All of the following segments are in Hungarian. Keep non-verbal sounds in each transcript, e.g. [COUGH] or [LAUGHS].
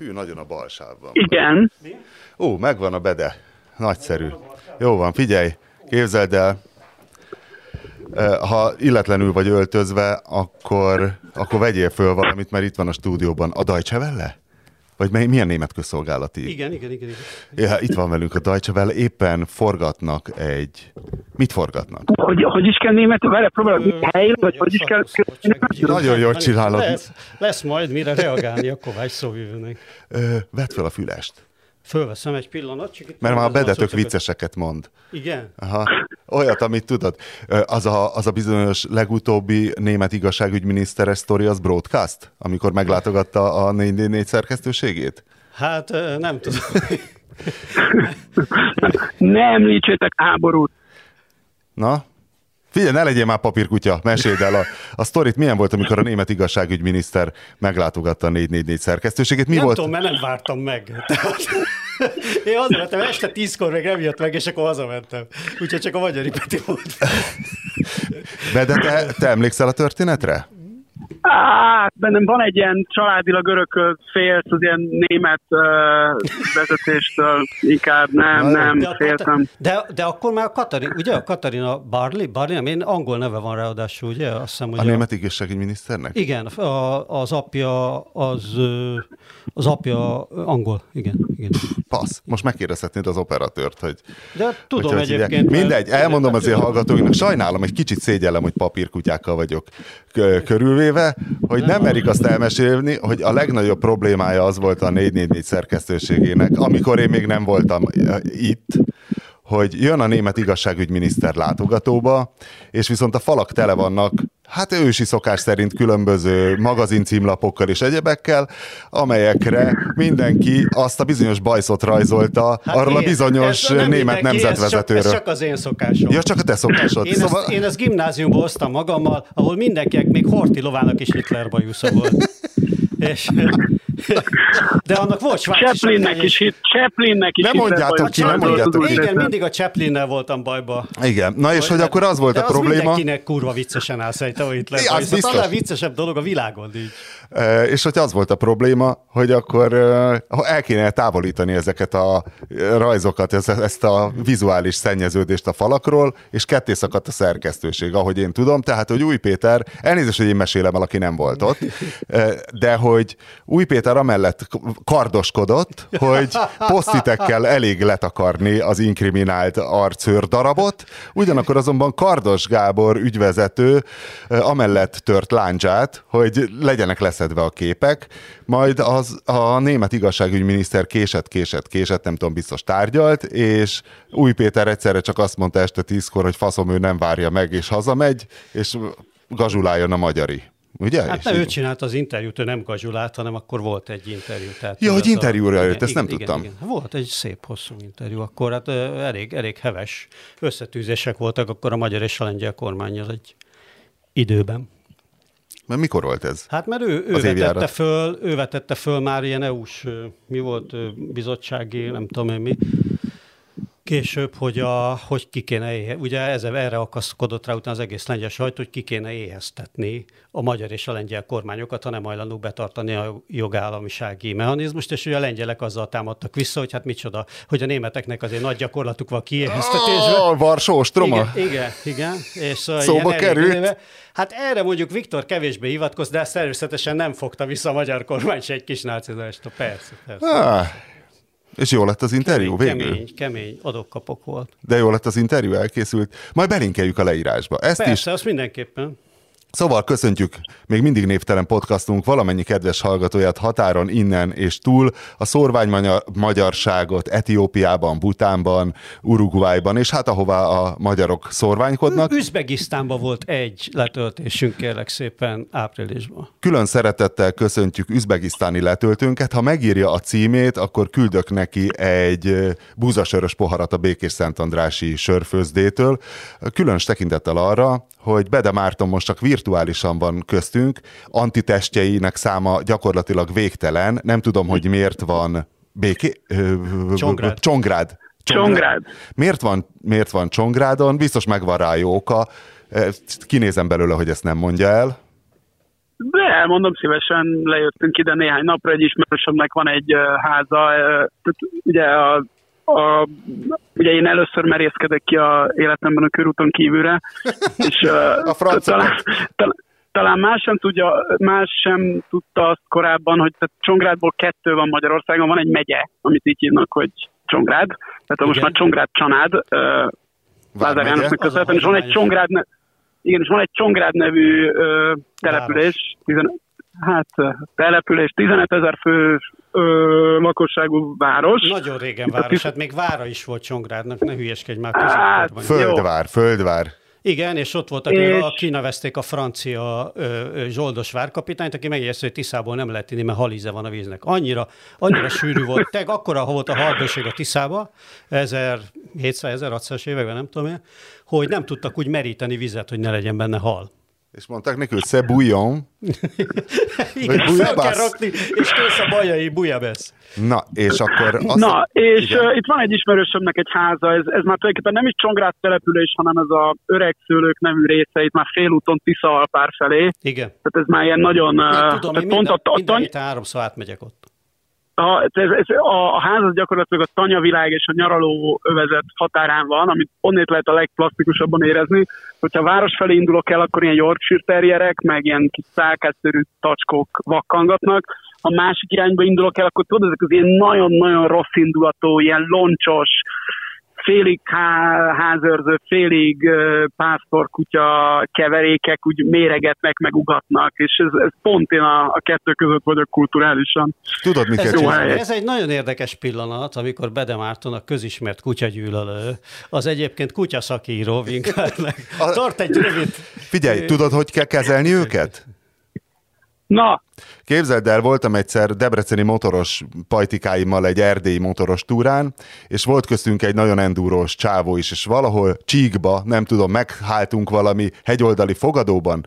Hű, nagyon a balsávban. Igen. Ó, megvan a bede. Nagyszerű. Jó van, figyelj, képzeld el, ha illetlenül vagy öltözve, akkor, akkor vegyél föl valamit, mert itt van a stúdióban. A Deutsche Welle? Vagy mely, milyen német közszolgálati? Igen, igen, igen. igen. Ja, itt van velünk a Deutsche Welle, éppen forgatnak egy... Mit forgatnak? Hogy, hogy is kell német, vele próbálok helyre, vagy hogy is kell... Nagyon jól csinálod. Lesz, lesz majd mire reagálni a Kovács szóvivőnek. Vedd fel a fülest. Fölveszem egy pillanat. Csak itt Mert már a bedetök vicceseket mond. Igen? Aha. Olyat, amit tudod. Az a, az a bizonyos legutóbbi német igazságügyminiszteres sztori, az broadcast? Amikor meglátogatta a 444 szerkesztőségét? Hát nem tudom. [LAUGHS] ne említsétek háborút. Na, Figyelj, ne legyél már papírkutya, meséld el a, a sztorit. Milyen volt, amikor a német igazságügyminiszter meglátogatta a 444 szerkesztőségét? Mi nem volt? tudom, mert nem vártam meg. Én hazamentem, este tízkor még nem jött meg, és akkor hazamentem. Úgyhogy csak a magyar Peti volt. De, de te, te emlékszel a történetre? Hát, bennem van egy ilyen családilag örökölt félsz az ilyen német uh, vezetéstől, inkább nem, nem, de féltem. De, de akkor már a Katarina, ugye a Katarina Barley, Barley, nem, én angol neve van ráadásul, ugye? Azt hiszem, hogy a, német igazságügyminiszternek? Igen, a, az apja, az, az apja angol, igen, igen. Passz. Most megkérdezhetnéd az operatőrt, hogy... De tudom hogy egyébként. Hívják. Mindegy, elmondom azért hallgatóinknak, sajnálom, egy kicsit szégyellem, hogy papírkutyákkal vagyok körülvéve, hogy nem merik azt elmesélni, hogy a legnagyobb problémája az volt a 444 szerkesztőségének, amikor én még nem voltam itt, hogy jön a német igazságügyminiszter látogatóba, és viszont a falak tele vannak, hát ősi szokás szerint különböző magazin címlapokkal és egyebekkel, amelyekre mindenki azt a bizonyos bajszot rajzolta hát arról én, a bizonyos német nemzetvezetőről. Ez csak, ez csak az én szokásom. Ja, csak a te szokásod. Én, szóval... ezt, én ezt gimnáziumba hoztam magammal, ahol mindenkinek, még Horti Lovának is Hitler bajusza volt. És, de annak volt svájci Chaplinnek is, hit, Chaplinnek is Nem mondjátok ki, nem mondjátok ki. Igen, mindig a Chaplinnel voltam bajba. Igen, na és hogy akkor az volt de a probléma. Mindenkinek kurva viccesen áll szerintem, hogy itt lesz. Ja, talán viccesebb dolog a világon így. E, és hogy az volt a probléma, hogy akkor el kéne távolítani ezeket a rajzokat, ezt a vizuális szennyeződést a falakról, és ketté szakadt a szerkesztőség, ahogy én tudom. Tehát, hogy Új Péter, elnézést, hogy én mesélem el, aki nem volt ott, de hogy Új Péter amellett kardoskodott, hogy posztitekkel elég letakarni az inkriminált arcőr darabot, ugyanakkor azonban Kardos Gábor ügyvezető amellett tört láncsát, hogy legyenek leszedve a képek, majd az, a német igazságügyminiszter késett, késett, késett, nem tudom, biztos tárgyalt, és Új Péter egyszerre csak azt mondta este tízkor, hogy faszom, ő nem várja meg, és hazamegy, és gazsuláljon a magyari. Ugye? Hát nem ő csinált az interjút, ő nem gazsulált, hanem akkor volt egy interjú. Tehát ja, hogy interjúra jött, ezt nem igen, tudtam. Igen. Volt egy szép hosszú interjú, akkor hát elég, elég heves összetűzések voltak akkor a magyar és a lengyel kormányjal egy időben. Mert mikor volt ez? Hát mert ő, ő, vetette, föl, ő vetette föl már ilyen EU-s, mi volt, bizottsági, nem tudom én mi, később, hogy, a, hogy ki kéne éhe, ugye ez, erre akaszkodott rá utána az egész lengyel sajt, hogy ki kéne éheztetni a magyar és a lengyel kormányokat, ha nem hajlandók betartani a jogállamisági mechanizmust, és ugye a lengyelek azzal támadtak vissza, hogy hát micsoda, hogy a németeknek azért nagy gyakorlatuk van kiéheztetésben. Oh, Varsós troma. Igen, igen, igen. És Szóba került. Éve, hát erre mondjuk Viktor kevésbé hivatkoz, de természetesen nem fogta vissza a magyar kormány se egy kis nácizást. Persze, persze. Ah. És jó lett az interjú kemény, végül? Kemény, kemény, adok-kapok volt. De jó lett az interjú, elkészült. Majd belinkeljük a leírásba. Ezt Persze, is. azt mindenképpen. Szóval köszöntjük még mindig névtelen podcastunk valamennyi kedves hallgatóját határon innen és túl, a szorvány magyarságot Etiópiában, Butánban, Uruguayban, és hát ahová a magyarok szorványkodnak. Üzbegisztánban volt egy letöltésünk, kérlek szépen, áprilisban. Külön szeretettel köszöntjük üzbegisztáni letöltőnket. Ha megírja a címét, akkor küldök neki egy búzasörös poharat a Békés Szentandrási sörfőzdétől. Különös tekintettel arra, hogy Bede Márton most csak virtuálisan van köztünk, antitestjeinek száma gyakorlatilag végtelen, nem tudom, hogy miért van Béké... Csongrád. Csongrád. Csongrád. Miért van, miért van Csongrádon? Biztos megvan rá jó oka. Kinézem belőle, hogy ezt nem mondja el. De elmondom szívesen, lejöttünk ide néhány napra, egy ismerősömnek van egy háza, ugye a a, ugye én először merészkedek ki a életemben a körúton kívülre, és [LAUGHS] a talán, talán, talán más sem, tudja, más sem tudta azt korábban, hogy tehát Csongrádból kettő van Magyarországon, van egy megye, amit így hívnak, hogy Csongrád, tehát Igen. most már Csongrád Csanád, uh, Lázár Jánosnak köszönhetően, és van egy Csongrád, igen, és van egy Csongrád nevű uh, település, 15, hát település, 15 ezer fő ö, lakosságú város. Nagyon régen Itt város, hát még vára is volt Csongrádnak, ne hülyeskedj már. Hát, földvár, földvár. Igen, és ott voltak, és... kinevezték a francia ö, ö, zsoldos várkapitányt, aki megjegyezte, hogy Tiszából nem lehet inni, mert halíze van a víznek. Annyira, annyira sűrű volt. Teg, akkora ha volt a haldőség a Tiszába, 1700-1600-as években, nem tudom én, hogy nem tudtak úgy meríteni vizet, hogy ne legyen benne hal. És mondták neki, hogy c'est bouillon. Igen, fel kell rakni, és kész a bajai bujabesz. Na, és akkor... Azt Na, és uh, itt van egy ismerősömnek egy háza, ez, ez már tulajdonképpen nem is Csongrád település, hanem ez a öreg szőlők nevű része, itt már félúton Tisza Alpár felé. Igen. Tehát ez már ilyen nagyon... Uh, tudom, én pont minden, a, a, minden héten háromszor átmegyek ott a, ez, ez, a, a ház az gyakorlatilag a tanyavilág és a nyaraló övezet határán van, amit onnét lehet a legplastikusabban érezni. Hogyha a város felé indulok el, akkor ilyen Yorkshire terrierek, meg ilyen kis szálkátszerű tacskók vakkangatnak. Ha másik irányba indulok el, akkor tudod, ezek az ilyen nagyon-nagyon rossz indulatú, ilyen loncsos, félig há, házőrző, félig pásztorkutya keverékek úgy méregetnek, meg ugatnak, és ez, ez pont én a, a kettő között vagyok kulturálisan. Tudod, mit ez, ez, ez egy nagyon érdekes pillanat, amikor Bede Márton, a közismert kutyagyűlölő, az egyébként kutyaszakíró Winklernek. Tart egy rövid... Figyelj, tudod, hogy kell kezelni őket? Na, Képzeld el, voltam egyszer debreceni motoros pajtikáimmal egy erdélyi motoros túrán, és volt köztünk egy nagyon endúrós csávó is, és valahol csíkba, nem tudom, megháltunk valami hegyoldali fogadóban,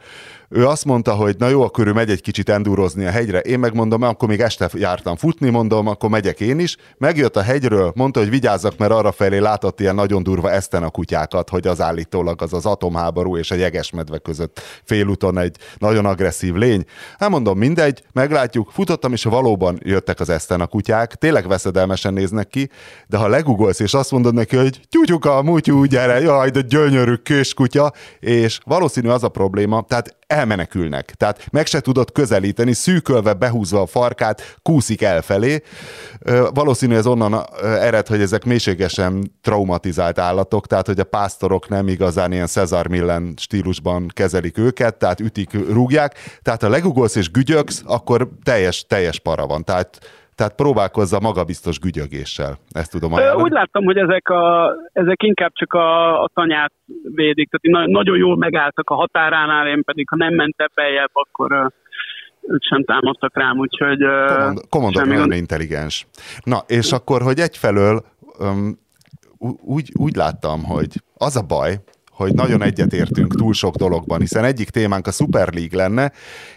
ő azt mondta, hogy na jó, akkor ő megy egy kicsit endúrozni a hegyre. Én megmondom, akkor még este jártam futni, mondom, akkor megyek én is. Megjött a hegyről, mondta, hogy vigyázzak, mert arra felé látott ilyen nagyon durva eszten a kutyákat, hogy az állítólag az az atomháború és a jegesmedve között félúton egy nagyon agresszív lény. Hát mondom, mindegy, meglátjuk, futottam, és valóban jöttek az eszten a kutyák, tényleg veszedelmesen néznek ki, de ha legugolsz, és azt mondod neki, hogy tyútyuka, mutyú, gyere, jaj, de gyönyörű kutya, és valószínű az a probléma, tehát elmenekülnek. Tehát meg se tudod közelíteni, szűkölve, behúzva a farkát, kúszik elfelé. Valószínű ez onnan ered, hogy ezek mélységesen traumatizált állatok, tehát hogy a pásztorok nem igazán ilyen Cezar Millen stílusban kezelik őket, tehát ütik, rúgják. Tehát ha legugolsz és gügyögsz, akkor teljes, teljes para van. Tehát tehát próbálkozza magabiztos gügyögéssel. Ezt tudom ajánlani. Úgy láttam, hogy ezek, a, ezek inkább csak a, a tanyát védik, tehát nagyon jól megálltak a határánál, én pedig ha nem ment beljebb, akkor őt sem támadtak rám, úgyhogy... Komondor nagyon gond... intelligens. Na, és akkor, hogy egyfelől um, úgy, úgy láttam, hogy az a baj, hogy nagyon egyetértünk túl sok dologban, hiszen egyik témánk a Super League lenne,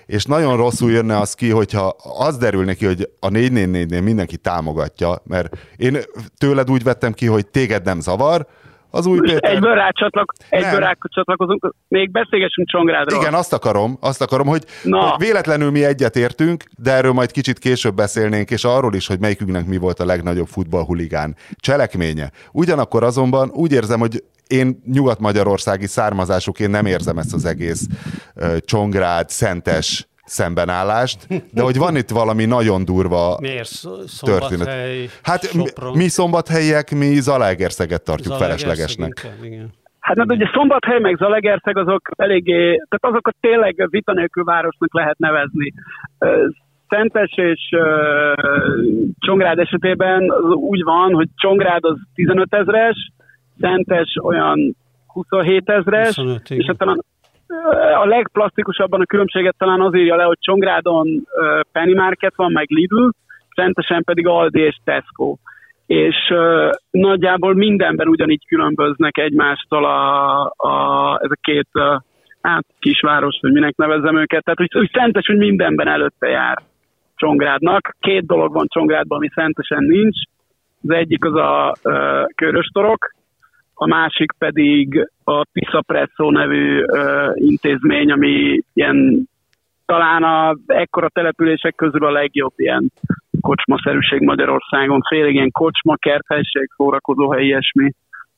és nagyon rosszul jönne az ki, hogyha az derül neki, hogy a 444-nél mindenki támogatja, mert én tőled úgy vettem ki, hogy téged nem zavar, az új Péter... Egyből rácsatlak, egyből rácsatlakozunk, még beszélgessünk Csongrádról. Igen, azt akarom, azt akarom, hogy, hogy véletlenül mi egyetértünk, de erről majd kicsit később beszélnénk, és arról is, hogy melyikünknek mi volt a legnagyobb futballhuligán cselekménye. Ugyanakkor azonban úgy érzem, hogy én nyugat-magyarországi származásúként nem érzem ezt az egész uh, Csongrád, Szentes szembenállást, de hogy van itt valami nagyon durva Miért? történet. Hát Sopron. mi szombathelyiek, mi Zalaegerszeget tartjuk Zalaegerszeg feleslegesnek. igen. Hát mert ugye Szombathely meg Zalegerszeg azok eléggé, tehát azokat tényleg vita nélkül városnak lehet nevezni. Szentes és uh, Csongrád esetében az úgy van, hogy Csongrád az 15 ezres, Szentes olyan 27 ezres, és hát talán a legplastikusabban a különbséget talán az írja le, hogy Csongrádon Penny Market van, meg Lidl, Szentesen pedig Aldi és Tesco. És uh, nagyjából mindenben ugyanígy különböznek egymástól a, a, ez a két uh, hát, kisváros, hogy minek nevezzem őket. Tehát úgy, úgy Szentes, hogy mindenben előtte jár Csongrádnak. Két dolog van Csongrádban, ami Szentesen nincs. Az egyik az a uh, körös torok, a másik pedig a Presso nevű uh, intézmény, ami ilyen talán a ekkora települések közül a legjobb ilyen kocsmaszerűség Magyarországon. Félig ilyen kocsma, kerthelyiség, szórakozóhely, ilyesmi.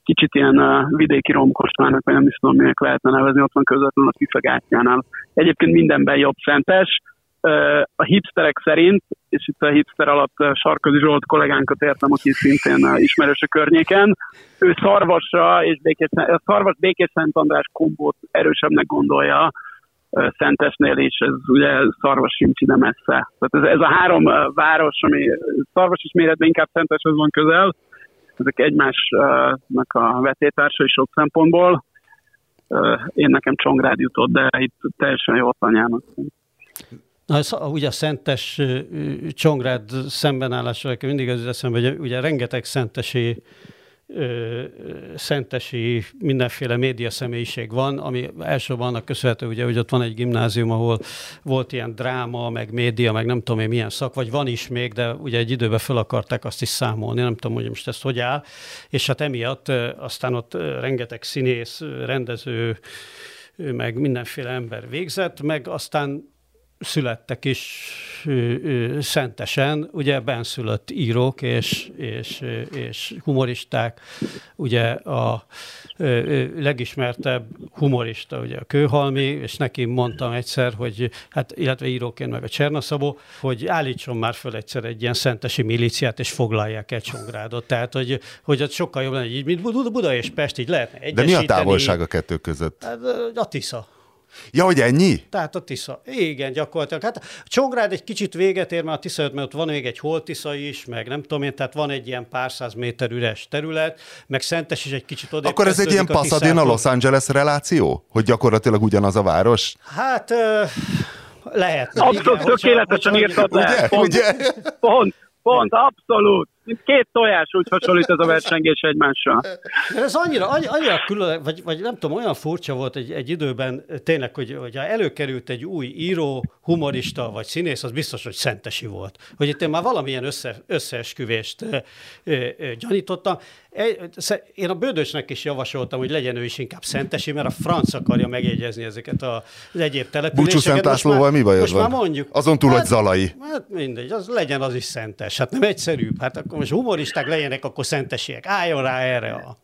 Kicsit ilyen uh, vidéki romkocsmának, vagy nem is tudom, minek lehetne nevezni, ott van közvetlenül a Tiszagátjánál. Egyébként mindenben jobb szentes. Uh, a hipsterek szerint, és itt a hipster alatt Sarközi Zsolt kollégánkat értem, aki szintén uh, ismerős a környéken, ő szarvasra és békés, a szarvas békés Szent András kombót erősebbnek gondolja, Szentesnél is, ez ugye Szarvas sincs ide messze. Tehát ez, ez a három város, ami Szarvas is méretben inkább Szenteshez van közel, ezek egymásnak a vetétársai sok szempontból. Én nekem Csongrád jutott, de itt teljesen jó anyának. Na, ez, ugye a szentes Csongrád szembenállása, mindig az eszembe, hogy ugye rengeteg szentesi szentesi mindenféle média személyiség van, ami elsősorban annak köszönhető, ugye, hogy ott van egy gimnázium, ahol volt ilyen dráma, meg média, meg nem tudom én milyen szak, vagy van is még, de ugye egy időben fel akarták azt is számolni, nem tudom, hogy most ez hogy áll, és hát emiatt aztán ott rengeteg színész, rendező, meg mindenféle ember végzett, meg aztán születtek is szentesen, ugye benszülött írók és, és, és humoristák, ugye a legismertebb humorista, ugye a Kőhalmi, és neki mondtam egyszer, hogy hát, illetve íróként meg a Csernaszabó, hogy állítson már föl egyszer egy ilyen szentesi milíciát, és foglalják el Csongrádot. Tehát, hogy, hogy ott sokkal jobb lenne, így, mint Buda és Pest, így lehetne egyesíteni. De mi a távolság a kettő között? Hát, a Tisza. Ja, hogy ennyi? Tehát a Tisza. Igen, gyakorlatilag. Hát Csongrád egy kicsit véget ér, mert a Tisza mert ott van még egy Holtisza is, meg nem tudom én, tehát van egy ilyen pár száz méter üres terület, meg Szentes is egy kicsit oda. Akkor ez egy ilyen Pasadena Los Angeles reláció? Hogy gyakorlatilag ugyanaz a város? Hát... lehet. Abszolút tökéletesen írtad le. Ugye? Pont, Ugye? pont, pont, abszolút mint két tojás, úgy hasonlít ez a versengés egymással. De ez annyira, annyira külön, vagy, vagy nem tudom, olyan furcsa volt egy, egy időben tényleg, hogy, hogy ha előkerült egy új író, humorista vagy színész, az biztos, hogy szentesi volt. Hogy itt én már valamilyen össze, összeesküvést ö, ö, gyanítottam. Én a Bődösnek is javasoltam, hogy legyen ő is inkább szentesi, mert a franc akarja megjegyezni ezeket az egyéb településeket. Búcsú Szent mi bajod van? Már mondjuk. Azon túl, hát, hogy Zalai. Hát mindegy, az legyen az is szentes. Hát nem egyszerűbb. Hát akkor most humoristák legyenek, akkor szentesiek. Álljon rá erre a...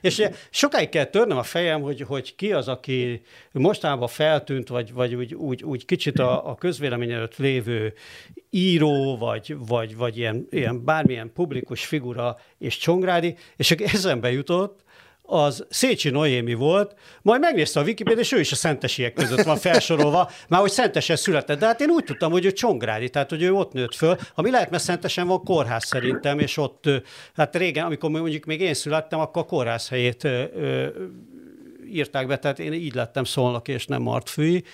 És sokáig kell törnem a fejem, hogy, hogy ki az, aki mostában feltűnt, vagy, vagy úgy, úgy, úgy kicsit a, a közvélemény előtt lévő író, vagy, vagy, vagy ilyen, ilyen bármilyen publikus figura és Csongrádi, és eszembe jutott, az Szécsi Noémi volt, majd megnézte a Wikipédia, és ő is a szentesiek között van felsorolva, már hogy szentesen született. De hát én úgy tudtam, hogy ő Csongrádi, tehát hogy ő ott nőtt föl, ami lehet, mert szentesen van kórház szerintem, és ott, hát régen, amikor mondjuk még én születtem, akkor a kórház helyét ö, ö, írták be, tehát én így lettem szólnak, és nem Martfűi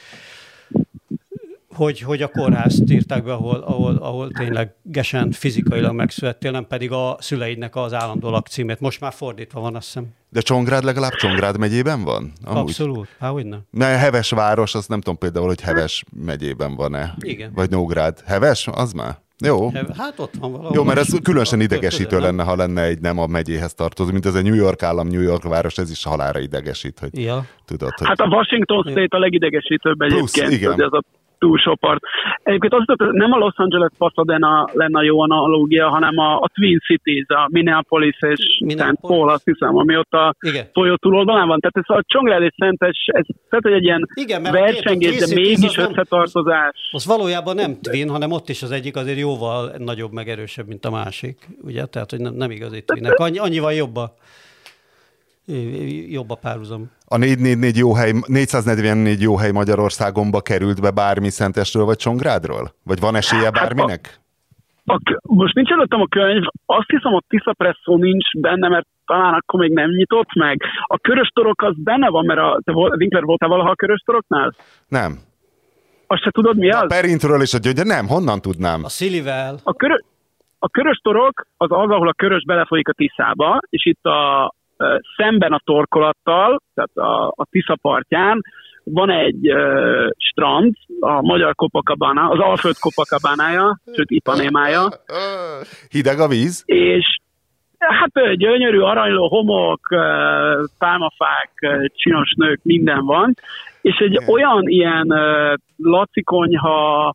hogy, hogy a kórházt írták be, ahol, ahol, ahol ténylegesen fizikailag megszülettél, nem pedig a szüleidnek az állandó lakcímét. Most már fordítva van, azt hiszem. De Csongrád legalább Csongrád megyében van? Amúgy. Abszolút, hogy nem. Mert Heves város, azt nem tudom például, hogy Heves megyében van-e. Igen. Vagy Nógrád. Heves, az már? Jó. Hát ott van valahol. Jó, mert ez különösen idegesítő lenne, ha lenne egy nem a megyéhez tartozó, mint ez a New York állam, New York város, ez is halára idegesít, hogy ja. tudod. Hogy... Hát a Washington State a legidegesítőbb egyébként. Plusz, igen. Ez a túlsó part. Egyébként hogy nem a Los Angeles Pasadena lenne jó analógia, hanem a, a Twin Cities, a Minneapolis és Minneapolis. St. Paul, azt hiszem, ami ott a folyó túloldalán van. Tehát ez a Csongrád és Szentes, ez tehát, egy ilyen Igen, versengés, de mégis összetartozás. Az, az valójában nem Twin, hanem ott is az egyik azért jóval nagyobb, meg erősebb, mint a másik. Ugye? Tehát, hogy nem, nem igazi Twinnek. Annyi, annyival jobb a jobb a párhuzam. A 444 jó hely, 444 jó hely Magyarországonba került be bármi Szentestről vagy Csongrádról? Vagy van esélye hát bárminek? a, a, most nincs előttem a könyv, azt hiszem, hogy Tisza Presszó nincs benne, mert talán akkor még nem nyitott meg. A körös torok az benne van, mert a, te vol, Winkler voltál valaha a körös toroknál? Nem. Azt se tudod, mi az? A Perintről és a gyögye, nem, honnan tudnám? A Szilivel. A, körö, a körös torok az az, ahol a körös belefolyik a Tiszába, és itt a, szemben a torkolattal, tehát a, a Tisza partján, van egy uh, strand, a magyar Copacabana, az Alföld Copacabánája, sőt Ipanémája. Hideg a víz? És Hát gyönyörű, aranyló homok, pálmafák, csinos nők, minden van. És egy Igen. olyan ilyen lacikonyha,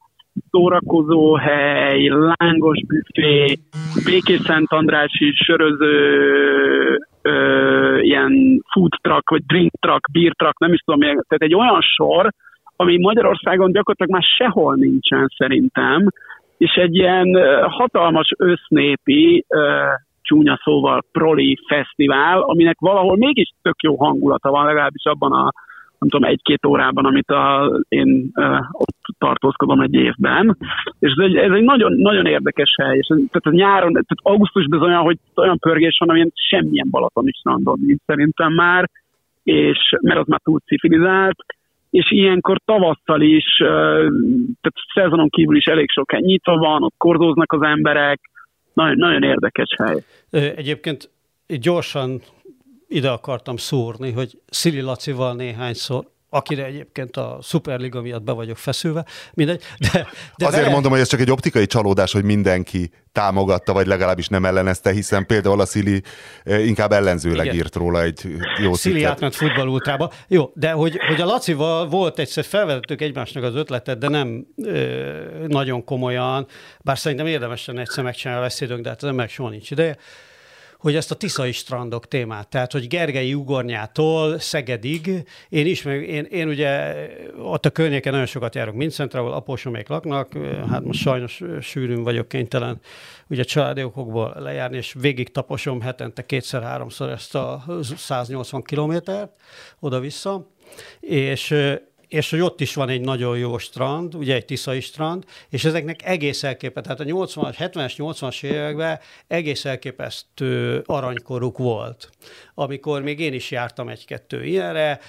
szórakozó hely, lángos büfé, Békés Szent Andrási söröző, ö, ilyen food truck, vagy drink truck, beer truck, nem is tudom, tehát egy olyan sor, ami Magyarországon gyakorlatilag már sehol nincsen szerintem, és egy ilyen hatalmas össznépi, csúnya szóval proli fesztivál, aminek valahol mégis tök jó hangulata van, legalábbis abban a nem tudom, egy-két órában, amit a, én uh, ott tartózkodom egy évben. És ez egy, ez egy nagyon, nagyon érdekes hely. És tehát a nyáron, tehát augusztusban olyan, hogy olyan pörgés van, amilyen semmilyen Balaton is randon nincs szerintem már, és, mert az már túl civilizált, és ilyenkor tavasszal is, tehát szezonon kívül is elég sok hely nyitva van, ott korzóznak az emberek, nagyon, nagyon érdekes hely. Egyébként gyorsan ide akartam szúrni, hogy Szili Lacival néhányszor akire egyébként a Superliga miatt be vagyok feszülve, mindegy. De, de Azért vele... mondom, hogy ez csak egy optikai csalódás, hogy mindenki támogatta, vagy legalábbis nem ellenezte, hiszen például a Szili eh, inkább ellenzőleg Igen. írt róla egy jó Szili cikket. átment futballultrába. Jó, de hogy, hogy a Lacival volt egyszer, felvetettük egymásnak az ötletet, de nem ö, nagyon komolyan, bár szerintem érdemes lenne egyszer megcsinálni a beszédünk, de hát az emberek soha nincs ideje hogy ezt a Tiszai strandok témát, tehát hogy Gergely Ugornyától Szegedig, én is, én, én ugye ott a környéken nagyon sokat járok Mincentre, ahol apósomék laknak, hát most sajnos sűrűn vagyok kénytelen ugye családi okokból lejárni, és végig taposom hetente kétszer-háromszor ezt a 180 kilométert oda-vissza, és és hogy ott is van egy nagyon jó strand, ugye egy tiszai strand, és ezeknek egész elképesztő, tehát a 80 70-es, 80-as években egész elképesztő aranykoruk volt. Amikor még én is jártam egy-kettő ilyenre,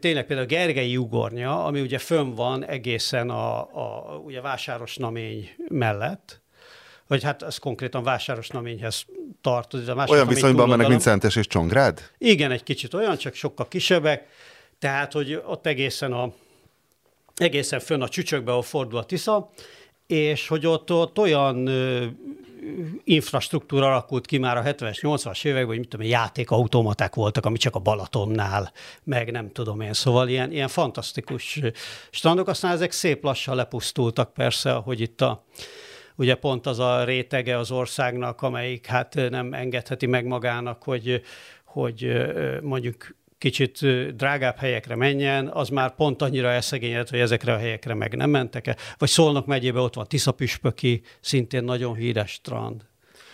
tényleg például Gergely Ugornya, ami ugye fönn van egészen a, a ugye Vásáros Namény mellett, vagy hát ez konkrétan Vásáros Naményhez tartozik. Olyan viszonyban mennek, mint Szentes és Csongrád? Igen, egy kicsit olyan, csak sokkal kisebbek. Tehát, hogy ott egészen a egészen fönn a csücsökbe, ahol fordul a Tisza, és hogy ott, ott olyan infrastruktúra alakult ki már a 70-es, 80-as években, hogy mit tudom, játékautomaták voltak, ami csak a Balatonnál, meg nem tudom én, szóval ilyen, ilyen fantasztikus strandok, aztán ezek szép lassan lepusztultak persze, hogy itt a, ugye pont az a rétege az országnak, amelyik hát nem engedheti meg magának, hogy, hogy mondjuk kicsit drágább helyekre menjen, az már pont annyira elszegényedett, hogy ezekre a helyekre meg nem mentek el. Vagy Szolnok megyébe ott van Tiszapüspöki, szintén nagyon híres strand.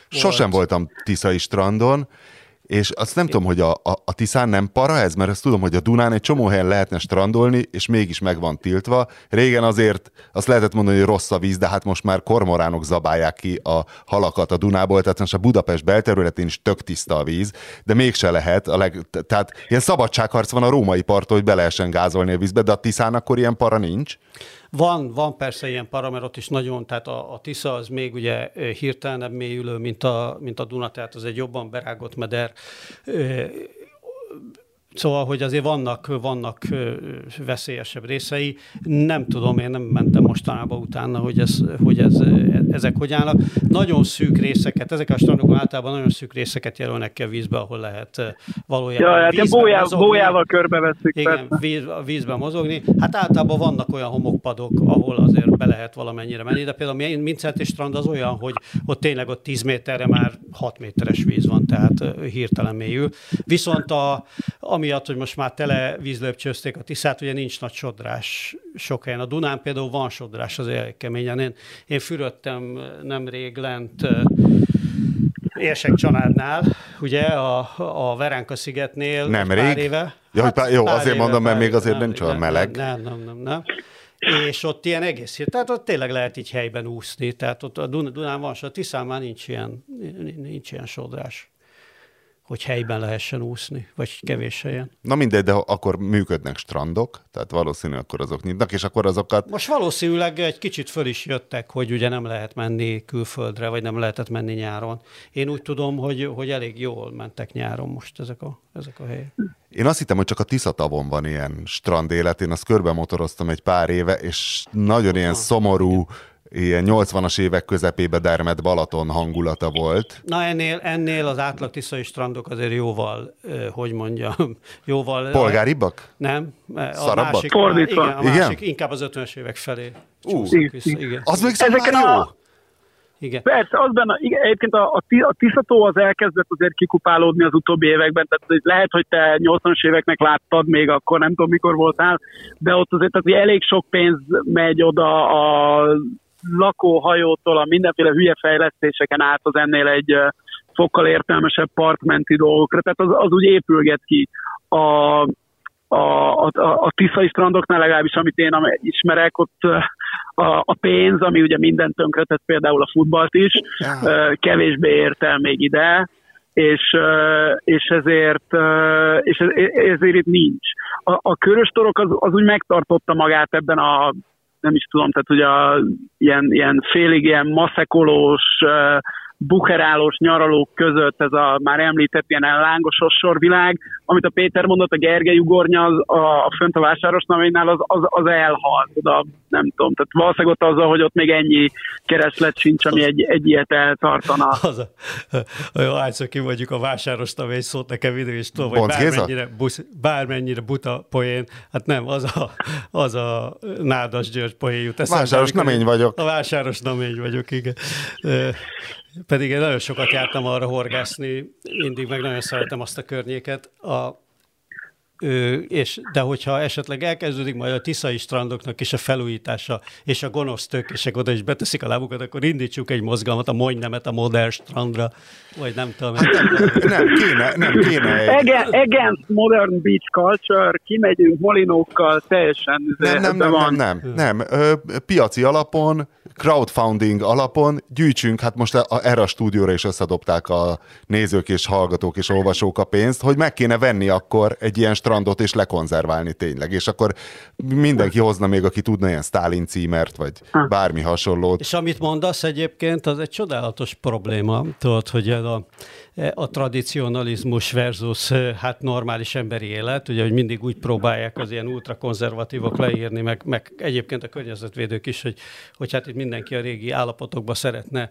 Sosem volt. voltam Tiszai strandon, és azt nem tudom, hogy a, a, a Tiszán nem para ez, mert azt tudom, hogy a Dunán egy csomó helyen lehetne strandolni, és mégis meg van tiltva. Régen azért azt lehetett mondani, hogy rossz a víz, de hát most már kormoránok zabálják ki a halakat a Dunából, tehát most a Budapest belterületén is tök tiszta a víz, de mégse lehet. A leg, tehát ilyen szabadságharc van a római parton, hogy be lehessen gázolni a vízbe, de a Tiszán akkor ilyen para nincs. Van, van persze ilyen para, mert ott is nagyon, tehát a, a Tisza az még ugye hirtelenebb mélyülő, mint a, mint a Duna, tehát az egy jobban berágott meder. Szóval, hogy azért vannak, vannak veszélyesebb részei. Nem tudom, én nem mentem mostanában utána, hogy, ez, hogy ez, ezek hogy állnak. Nagyon szűk részeket, ezek a strandok általában nagyon szűk részeket jelölnek ki a vízbe, ahol lehet valójában ja, hát vízben bójá, mozogni. bójával körbeveszünk. Igen, víz, a vízben mozogni. Hát általában vannak olyan homokpadok, ahol azért be lehet valamennyire menni, de például a Mincenti strand az olyan, hogy ott tényleg ott 10 méterre már 6 méteres víz van, tehát hirtelen mélyül. Viszont a, amiatt, hogy most már tele vízlöpcsözték a Tiszát, ugye nincs nagy sodrás sok helyen. A Dunán például van sodrás az elég keményen. Én, én fürödtem nemrég lent Érsek családnál, ugye a, a Veránka szigetnél Nemrég? pár éve. Ja, hát, pár, jó, pár azért éve, mondom, mert még azért nem, nincs olyan meleg. Nem, nem, nem, nem. És ott ilyen egész hír, tehát ott tényleg lehet így helyben úszni, tehát ott a Dunán van, a Tiszán már nincs ilyen, nincs ilyen sodrás hogy helyben lehessen úszni, vagy kevés helyen. Na mindegy, de akkor működnek strandok, tehát valószínű akkor azok nyitnak, és akkor azokat... Most valószínűleg egy kicsit föl is jöttek, hogy ugye nem lehet menni külföldre, vagy nem lehetett menni nyáron. Én úgy tudom, hogy, hogy elég jól mentek nyáron most ezek a, ezek a helyek. Én azt hittem, hogy csak a Tiszatavon van ilyen strand élet. Én azt körbe motoroztam egy pár éve, és nagyon ilyen szomorú, ilyen 80-as évek közepébe dermed Balaton hangulata volt. Na ennél, ennél az átlag tiszai strandok azért jóval, hogy mondjam, [LAUGHS] jóval... Polgáribbak? Nem. A másik, Fordítva. Igen, a másik, igen? inkább az 50-es évek felé. Uh, igen. Az még Ezeken jó. A, igen. Persze, az benne, igen, egyébként a, a, a Tiszató az elkezdett azért kikupálódni az utóbbi években, tehát lehet, hogy te 80-as éveknek láttad még akkor, nem tudom mikor voltál, de ott azért tehát, elég sok pénz megy oda a lakóhajótól a mindenféle hülye fejlesztéseken át az ennél egy fokkal értelmesebb partmenti dolgokra, tehát az, az úgy épülget ki. A, a, a, a tiszai strandoknál legalábbis, amit én ismerek, ott a, a pénz, ami ugye mindent tönkretett, például a futballt is, kevésbé ért el még ide, és, és ezért, és ezért itt nincs. A, a körös torok az, az úgy megtartotta magát ebben a nem is tudom, tehát ugye a, ilyen, ilyen félig ilyen maszekolós, bukerálós nyaralók között ez a már említett ilyen lángosos sorvilág, amit a Péter mondott, a Gergely ugornya az, a, a fönt a vásáros navénynál az, az, az elhalt, oda nem tudom, tehát valószínűleg ott azzal, hogy ott még ennyi kereslet sincs, ami egy, egy ilyet eltartana. [LAUGHS] Az a, jó, hányszor kimondjuk a vásáros navény szót nekem idő is tudom, hogy bármennyire, busz, bármennyire buta poén, hát nem, az a, az a Nádas György poén jut eszembe. Vásáros namény vagyok. A vásáros namény vagyok, igen. Pedig én nagyon sokat jártam arra horgászni, mindig meg nagyon szeretem azt a környéket. A, és, de hogyha esetleg elkezdődik majd a tiszai strandoknak is a felújítása, és a gonosz tökések oda is beteszik a lábukat, akkor indítsuk egy mozgalmat, a nemet a modern strandra, vagy nem tudom. Nem, kéne, nem kéne. Egy... Against modern beach culture, kimegyünk molinókkal, teljesen nem, nem, nem, nem, nem, nem. Ö, piaci alapon, crowdfunding alapon gyűjtsünk, hát most a, erre a stúdióra is összedobták a nézők és hallgatók és olvasók a pénzt, hogy meg kéne venni akkor egy ilyen strandot és lekonzerválni tényleg, és akkor mindenki hozna még, aki tudna ilyen Stalin címert, vagy bármi hasonlót. És amit mondasz egyébként, az egy csodálatos probléma, tudod, hogy a, a tradicionalizmus versus hát normális emberi élet, ugye, hogy mindig úgy próbálják az ilyen ultrakonzervatívok leírni, meg, meg egyébként a környezetvédők is, hogy, hogy hát itt mindenki a régi állapotokba szeretne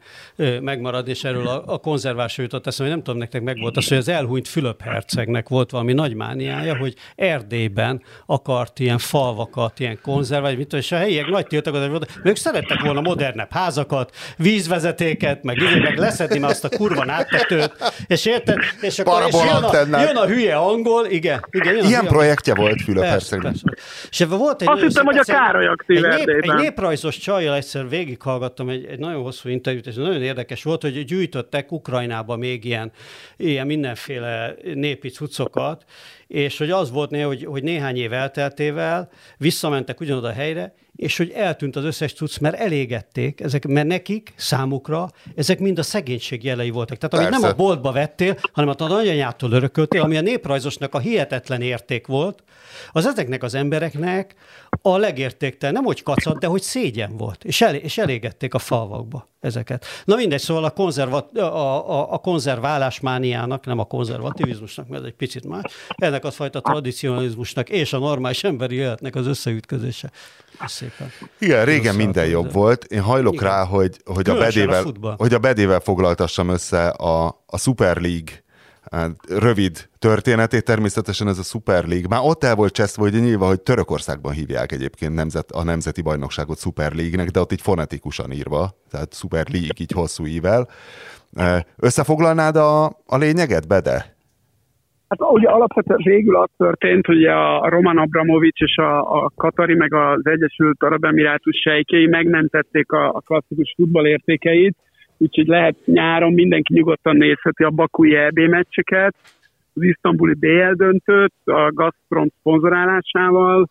megmaradni, és erről a, a konzervásra jutott eszembe, hogy nem tudom, nektek meg volt az, hogy az elhunyt Fülöp hercegnek volt valami nagy mániája, hogy Erdélyben akart ilyen falvakat, ilyen konzerválni, mit és a helyiek nagy tiltakozás volt, ők szerettek volna modernebb házakat, vízvezetéket, meg, meg leszedni azt a kurva áttetőt, és érted? És akkor és jön, a, jön a hülye angol, igen. igen jön Ilyen projektje volt Fülöp hercegnek. És ebben volt egy Azt hittem, hogy a Károly aktív egy, nép, egy néprajzos csajjal egyszer végighallgattam egy, egy nagyon hosszú interjút, és nagyon érdekes volt, hogy gyűjtöttek Ukrajnába még ilyen, ilyen mindenféle népi cuccokat, és hogy az volt néha, hogy, hogy néhány év elteltével visszamentek ugyanoda a helyre, és hogy eltűnt az összes cucc, mert elégették, ezek, mert nekik, számukra, ezek mind a szegénység jelei voltak. Tehát amit Persze. nem a boltba vettél, hanem a nagyanyától örököltél, ami a néprajzosnak a hihetetlen érték volt, az ezeknek az embereknek a legértéktel, nem hogy kacat, de hogy szégyen volt, és, elé, és elégették a falvakba ezeket. Na mindegy, szóval a, konzervat, a, a, a konzerválás mániának, nem a konzervativizmusnak, mert ez egy picit más, ennek a fajta tradicionalizmusnak és a normális emberi életnek az összeütközése. Szépen. Igen, régen minden jobb volt. Én hajlok Igen. rá, hogy, hogy, a bedével, a hogy a bedével foglaltassam össze a, a Super League rövid történetét, természetesen ez a Super League. Már ott el volt cseszve, hogy nyilván, hogy Törökországban hívják egyébként nemzet, a nemzeti bajnokságot Super League-nek, de ott így fonetikusan írva, tehát Super League így hosszú ível. Összefoglalnád a, a lényeget, Bede? Hát ugye alapvetően végül az történt, hogy a Roman Abramovics és a, a Katari meg az Egyesült Arab Emirátus sejkei megmentették a, a klasszikus futball értékeit, úgyhogy lehet nyáron mindenki nyugodtan nézheti a Bakui EB meccseket, az isztambuli BL döntőt a Gazprom szponzorálásával,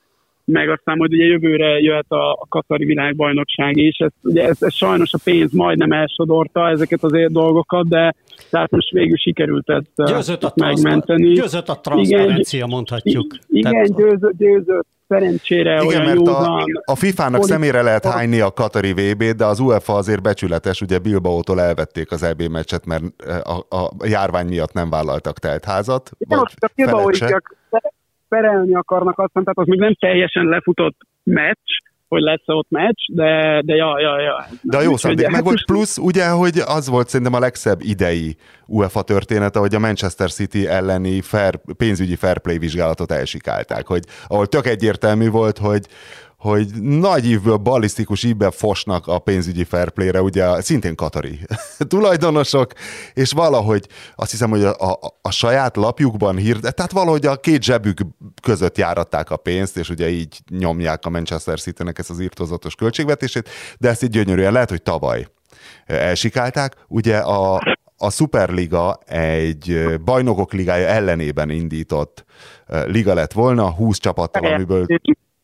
meg aztán majd ugye jövőre jöhet a, a Katari világbajnokság is. Ez, ugye ez, ez sajnos a pénz majdnem elsodorta ezeket az dolgokat, de tehát most végül sikerült ezt győzött a megmenteni. Győzött a transzparencia, mondhatjuk. Igen, Tehát... győzött, győzött szerencsére Igen, olyan mert józan, a, a FIFA-nak szemére lehet hányni a Katari VB-t, de az UEFA azért becsületes, ugye Bilbao-tól elvették az EB meccset, mert a, a járvány miatt nem vállaltak teltházat. Igen, most a Bilbao perelni akarnak azt, tehát az még nem teljesen lefutott meccs, hogy lesz ott meccs, de, de ja, ja, ja. De a jó szándék meg volt, plusz ugye, hogy az volt szerintem a legszebb idei UEFA története, hogy a Manchester City elleni fair, pénzügyi fair play vizsgálatot elsikálták, hogy ahol tök egyértelmű volt, hogy, hogy nagy ívből, ballisztikus ívben fosnak a pénzügyi fair play-re, ugye szintén katari [LAUGHS] tulajdonosok, és valahogy azt hiszem, hogy a, a, a saját lapjukban hír, tehát valahogy a két zsebük között járatták a pénzt, és ugye így nyomják a Manchester City-nek ezt az írtozatos költségvetését, de ezt így gyönyörűen lehet, hogy tavaly elsikálták. Ugye a, a Superliga egy bajnokok ligája ellenében indított liga lett volna, 20 csapattal, amiből...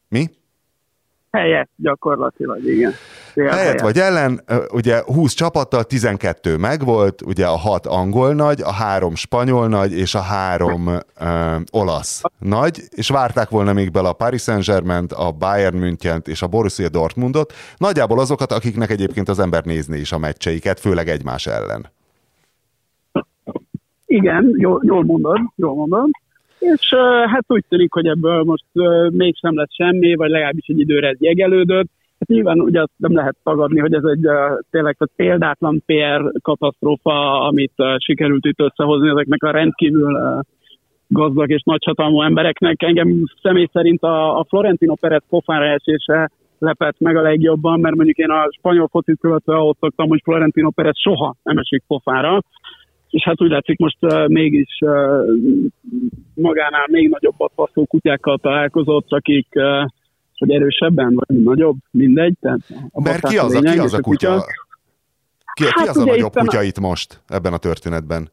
Mi? Helyett gyakorlatilag, igen. Fél helyett, helyett vagy ellen, ugye 20 csapattal 12 megvolt, ugye a 6 angol nagy, a 3 spanyol nagy, és a 3 uh, olasz nagy, és várták volna még bele a Paris Saint-Germain, a Bayern münchen és a Borussia Dortmundot, nagyjából azokat, akiknek egyébként az ember nézni is a meccseiket, főleg egymás ellen. Igen, jól, jól mondod, jól mondod és hát úgy tűnik, hogy ebből most mégsem lett semmi, vagy legalábbis egy időre ez jegelődött. Hát nyilván ugye azt nem lehet tagadni, hogy ez egy tényleg egy példátlan PR katasztrófa, amit sikerült itt összehozni ezeknek a rendkívül gazdag és nagyhatalmú embereknek. Engem személy szerint a, a Florentino Perez pofára esése lepett meg a legjobban, mert mondjuk én a spanyol focit követve ahhoz szoktam, hogy Florentino Perez soha nem esik pofára és hát úgy látszik most uh, mégis uh, magánál még nagyobbat passzó kutyákkal találkozott, akik uh, hogy erősebben, vagy nagyobb, mindegy. Tehát a Mert ki az, a, ki az a kutya? kutya? Ki, hát ki az a nagyobb kutya itt most ebben a történetben?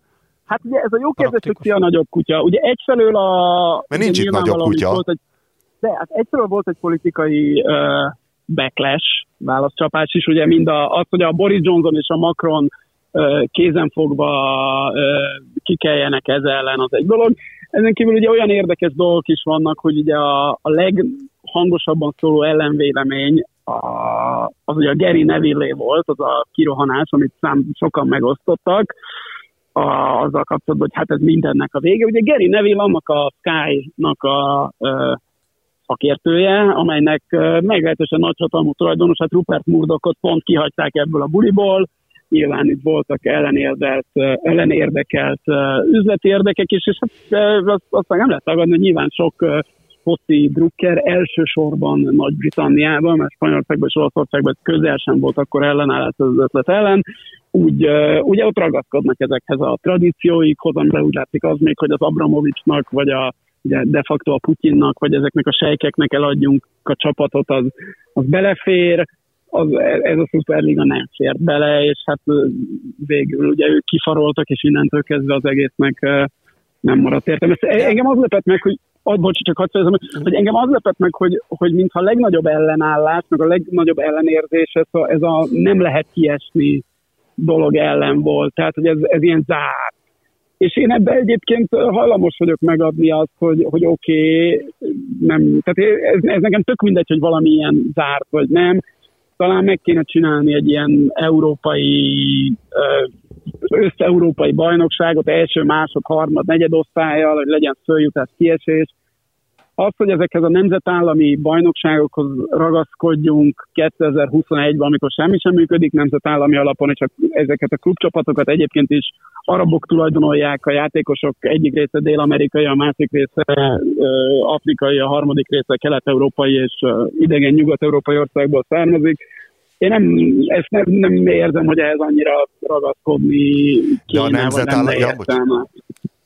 Hát ugye ez a jó kérdés, hogy ki a nagyobb kutya. Ugye egyfelől a... Mert nincs itt nagyobb kutya. Volt egy, de hát egyfelől volt egy politikai uh, backlash, válaszcsapás is, ugye mind a, az, hogy a Boris Johnson és a Macron kézenfogva kikeljenek ez ellen, az egy dolog. Ezen kívül ugye olyan érdekes dolgok is vannak, hogy ugye a, a leghangosabban szóló ellenvélemény a, az ugye a Gary Neville volt, az a kirohanás, amit szám, sokan megosztottak, a, azzal kapcsolatban, hogy hát ez mindennek a vége. Ugye Gary Neville annak a Sky-nak a, a szakértője, amelynek meglehetősen nagyhatalmú tulajdonosát Rupert Murdochot pont kihagyták ebből a buliból, nyilván itt voltak ellenérdekelt, ellenérdekelt üzleti érdekek is, és hát azt, azt nem lehet tagadni, hogy nyilván sok foci drukker elsősorban Nagy-Britanniában, mert Spanyolországban és Olaszországban közel sem volt akkor ellenállás az ötlet ellen, úgy, ugye ott ragaszkodnak ezekhez a tradícióikhoz, amire úgy látszik az még, hogy az Abramovicsnak, vagy a ugye de facto a Putyinnak, vagy ezeknek a sejkeknek eladjunk a csapatot, az, az belefér, az, ez a Superliga nem fér bele, és hát végül ugye ők kifaroltak, és innentől kezdve az egésznek nem maradt értem. Ezt, engem az lepett meg, hogy Oh, bocs, csak hadd fejezem, hogy engem az lepett meg, hogy, hogy mintha a legnagyobb ellenállás, meg a legnagyobb ellenérzés, ez a, ez a nem lehet kiesni dolog ellen volt. Tehát, hogy ez, ez ilyen zárt. És én ebben egyébként hajlamos vagyok megadni azt, hogy, hogy oké, okay, nem, tehát ez, ez nekem tök mindegy, hogy valami ilyen zárt vagy nem talán meg kéne csinálni egy ilyen európai, össze-európai bajnokságot, első, másod, harmad, negyed osztályjal, hogy legyen följutás, kiesés, az, hogy ezekhez a nemzetállami bajnokságokhoz ragaszkodjunk 2021-ben, amikor semmi sem működik nemzetállami alapon, és ezeket a klubcsapatokat egyébként is arabok tulajdonolják, a játékosok egyik része dél-amerikai, a másik része afrikai, a harmadik része kelet-európai és idegen nyugat-európai országból származik. Én nem, ezt nem, nem érzem, hogy ehhez annyira ragaszkodni kéne, ja, nemzetállami, ja,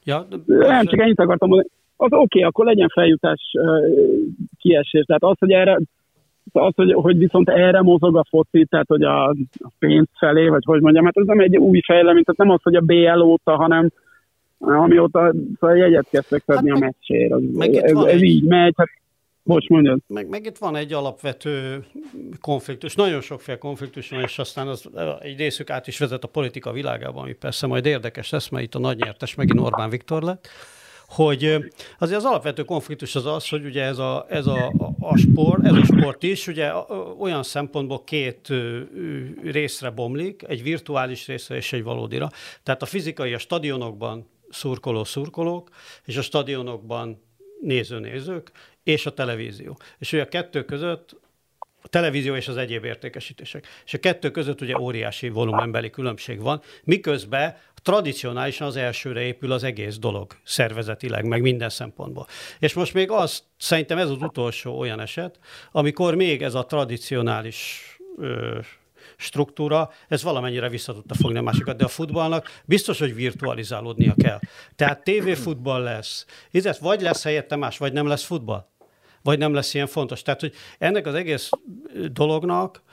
ja, nem, csak ennyit akartam mondani az oké, okay, akkor legyen feljutás kiesés. Tehát az, hogy erre az, hogy, hogy viszont erre mozog a foci, tehát hogy a, a pénz felé, vagy hogy mondjam, hát ez nem egy új fejlemény, tehát nem az, hogy a BL óta, hanem amióta szóval jegyet kezdtek szedni hát a meccsért. Ez, ez, ez így megy, hát Bocs, mondjad. Meg, meg itt van egy alapvető konfliktus, nagyon sokféle konfliktus van, és aztán az, egy részük át is vezet a politika világában, ami persze majd érdekes lesz, mert itt a nagy nyertes megint Orbán Viktor lett hogy azért az alapvető konfliktus az az, hogy ugye ez a, ez a, a sport, ez a sport is ugye olyan szempontból két részre bomlik, egy virtuális részre és egy valódira. Tehát a fizikai a stadionokban szurkoló-szurkolók, és a stadionokban néző-nézők, és a televízió. És ugye a kettő között a televízió és az egyéb értékesítések. És a kettő között ugye óriási volumenbeli különbség van, miközben tradicionálisan az elsőre épül az egész dolog, szervezetileg, meg minden szempontból. És most még az, szerintem ez az utolsó olyan eset, amikor még ez a tradicionális ö, struktúra, ez valamennyire vissza tudta fogni a másikat, de a futballnak biztos, hogy virtualizálódnia kell. Tehát tévéfutball lesz, ez vagy lesz helyette más, vagy nem lesz futball, vagy nem lesz ilyen fontos. Tehát, hogy ennek az egész dolognak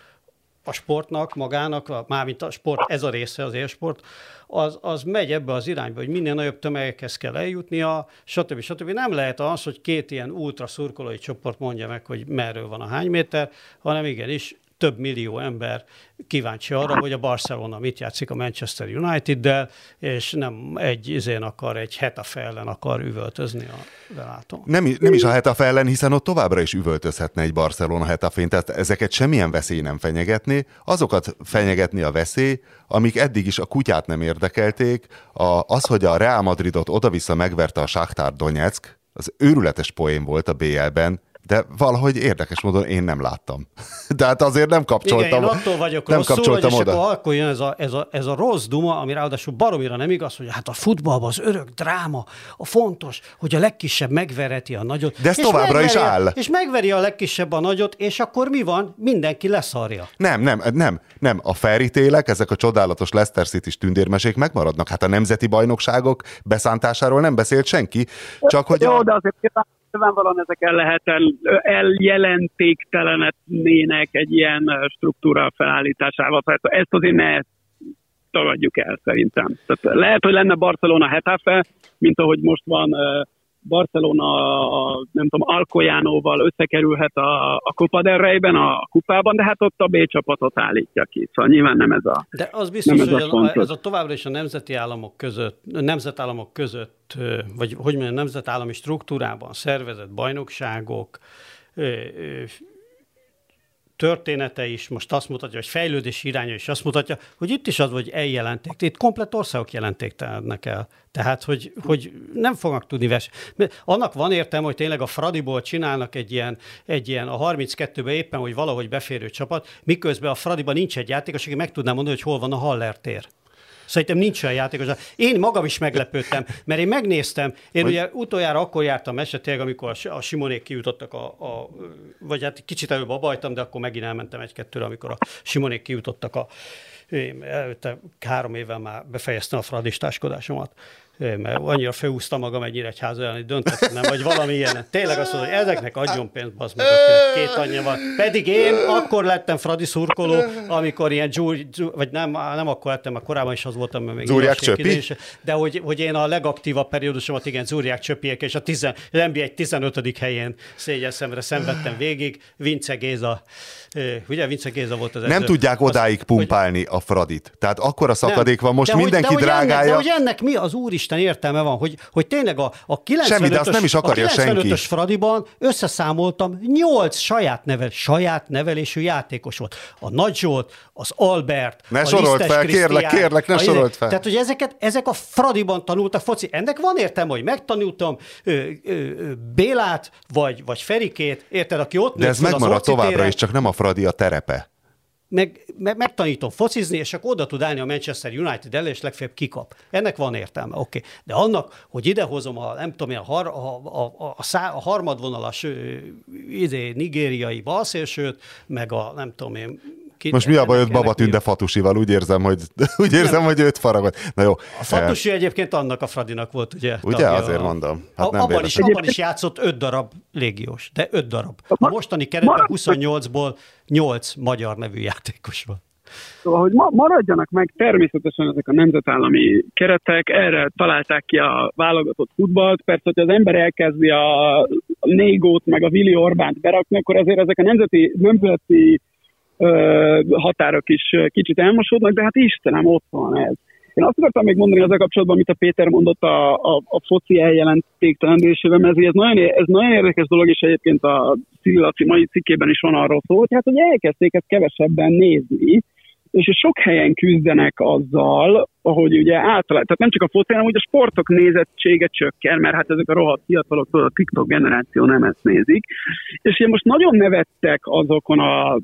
a sportnak, magának, mármint a sport, ez a része az élsport, az, az megy ebbe az irányba, hogy minél nagyobb tömegekhez kell eljutnia, stb. stb. Nem lehet az, hogy két ilyen ultra szurkolói csoport mondja meg, hogy merről van a hány méter, hanem igenis több millió ember kíváncsi arra, hogy a Barcelona mit játszik a Manchester United-del, és nem egy izén akar, egy Hetafe ellen akar üvöltözni a belátó. Nem, nem is a Hetafe ellen, hiszen ott továbbra is üvöltözhetne egy Barcelona Hetafén, tehát ezeket semmilyen veszély nem fenyegetni, azokat fenyegetni a veszély, amik eddig is a kutyát nem érdekelték, a, az, hogy a Real Madridot oda-vissza megverte a Shakhtar Donetsk, az őrületes poén volt a BL-ben, de valahogy érdekes módon én nem láttam. [LAUGHS] De hát azért nem kapcsoltam. Igen, én attól vagyok nem rosszul, kapcsoltam hogy oda. Akkor, akkor jön ez a, ez, a, ez a rossz duma, ami ráadásul baromira nem igaz, hogy hát a futballban az örök dráma, a fontos, hogy a legkisebb megvereti a nagyot. De ez továbbra is áll. És megveri a legkisebb a nagyot, és akkor mi van? Mindenki leszarja. Nem, nem, nem, nem. A felítélek, ezek a csodálatos Leicester City tündérmesék megmaradnak. Hát a nemzeti bajnokságok beszántásáról nem beszélt senki, csak hogy... Jó, a... de azért nyilvánvalóan ezek el lehet eljelentéktelenednének egy ilyen struktúra felállításával. Tehát ezt azért ne tagadjuk el szerintem. Tehát lehet, hogy lenne Barcelona Hetafe, mint ahogy most van Barcelona, a, nem tudom, Alcoyánóval összekerülhet a, a Copa del Rey-ben, a kupában, de hát ott a B csapatot állítja ki. Szóval nyilván nem ez a De az biztos, hogy ez a, ez a továbbra is a nemzeti államok között, nemzetállamok között, vagy hogy mondjam, nemzetállami struktúrában szervezett bajnokságok, története is most azt mutatja, hogy fejlődési iránya is azt mutatja, hogy itt is az, hogy eljelenték. Itt komplet országok jelentéktelennek el. Tehát, hogy, hogy nem fognak tudni versenyezni. Annak van értelme, hogy tényleg a Fradiból csinálnak egy ilyen, egy ilyen a 32-ben éppen, hogy valahogy beférő csapat, miközben a Fradiban nincs egy játékos, aki meg tudná mondani, hogy hol van a Haller tér. Szerintem nincs olyan játékos. Én magam is meglepődtem, mert én megnéztem, én hogy... ugye utoljára akkor jártam esetleg, amikor a Simonék kijutottak a, a, vagy hát kicsit előbb abajtam, de akkor megint elmentem egy-kettőre, amikor a Simonék kijutottak a, én előtte három évvel már befejeztem a fradistáskodásomat mert annyira felhúzta magam egy hogy döntött, nem, vagy valami ilyen. Tényleg azt mondod, hogy ezeknek adjon pénzt, bazd meg, két anyja van. Pedig én akkor lettem Fradi szurkoló, amikor ilyen dzsúr, vagy nem, nem akkor lettem, mert korábban is az voltam, mert még Zúrják csöpi? De hogy, hogy én a legaktívabb periódusomat, igen, Zúrják csöpiek, és a, tizen, az NBA 15. helyén szégyen szemre szenvedtem végig, Vince Géza Ugye Vince Géza volt az Nem edző. tudják odáig pumpálni hogy... a Fradit. Tehát akkor a szakadék nem. van, most de mindenki hogy, de. Hogy ennek, de hogy ennek mi az úristen értelme van, hogy, hogy tényleg a, a 95-ös, Semmi, de azt nem is akarja a 95 Fradiban összeszámoltam 8 saját, nevel, saját nevelésű játékos volt. A Nagy Zsolt, az Albert, ne a sorolt fel, kérlek, kérlek, ne sorolt fel. Tehát, hogy ezeket, ezek a Fradiban tanultak foci. Ennek van értelme, hogy megtanultam ö, ö, ö, Bélát, vagy, vagy Ferikét, érted, aki ott De ez megmarad továbbra is, csak nem a Fradi a terepe. Meg, meg, megtanítom focizni, és akkor oda tud állni a Manchester United elé, és legfeljebb kikap. Ennek van értelme, oké. Okay. De annak, hogy idehozom a, nem tudom, a, har, a, a, a, szá, a harmadvonalas idé, nigériai balszélsőt, meg a nem tudom én, ki, Most mi a bajod Baba Tünde Fatusival? Úgy érzem, hogy, [LAUGHS] [LAUGHS] úgy érzem, nem. hogy őt faragott. Na jó. A Fatusi eh. egyébként annak a Fradinak volt, ugye? Ugye, azért a, mondom. Hát nem abban, is, abban is játszott öt darab légiós, de öt darab. A mostani keretben 28-ból 8 magyar nevű játékos van. Szóval, hogy ma maradjanak meg természetesen ezek a nemzetállami keretek, erre találták ki a válogatott futballt. Persze, hogy az ember elkezdi a Négót meg a Vili Orbánt berakni, akkor azért ezek a nemzeti, nemzeti határok is kicsit elmosódnak, de hát Istenem, ott van ez. Én azt akartam még mondani ezzel kapcsolatban, amit a Péter mondott a, a, a foci eljelentéktelendésével, mert ez nagyon, ez nagyon érdekes dolog, és egyébként a Civil mai cikkében is van arról szó, hogy hát, hogy elkezdték ezt kevesebben nézni, és sok helyen küzdenek azzal, ahogy ugye általában, tehát nem csak a foci, hanem hogy a sportok nézettsége csökken, mert hát ezek a rohadt fiatalok, a TikTok generáció nem ezt nézik. És ugye most nagyon nevettek azokon a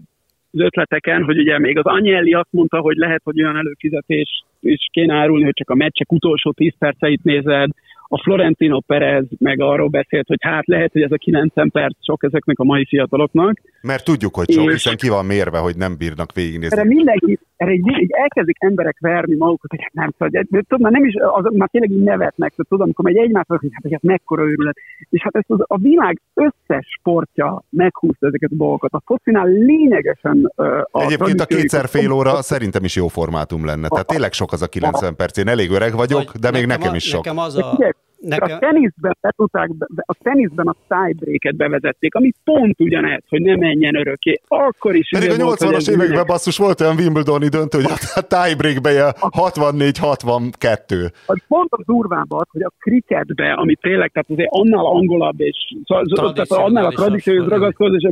az ötleteken, hogy ugye még az Agnelli azt mondta, hogy lehet, hogy olyan előfizetés is kéne árulni, hogy csak a meccsek utolsó 10 perceit nézed, a Florentino Perez meg arról beszélt, hogy hát lehet, hogy ez a 90 perc sok ezeknek a mai fiataloknak. Mert tudjuk, hogy sok, hiszen ki van mérve, hogy nem bírnak végignézni. Erre mindenki, erre így, így elkezdik emberek verni magukat, hogy hát nem tudod, de tudom, nem is, az, már tényleg így nevetnek, de tudom, amikor megy egymásra, hogy hát, hogy hát mekkora őrület. És hát ezt az, a világ összes sportja meghúzta ezeket a dolgokat. A focinál lényegesen uh, a Egyébként a kétszer fél óra szerintem is jó formátum lenne. Tehát tényleg sok az a 90 perc. Én elég öreg vagyok, de még nekem, nekem is sok. Nekem az a, Nekem... A teniszben, betudták, a teniszben a tiebreaket bevezették, ami pont ugyanez, hogy ne menjen örökké. Akkor is Pedig a 80-as években minek... basszus volt olyan Wimbledoni döntő, hogy a tiebreakbe 64-62. Pont az durvább hogy a cricketbe, ami tényleg, tehát azért annál angolabb, és szóval, tehát annál a tradícióhoz ragaszkodás,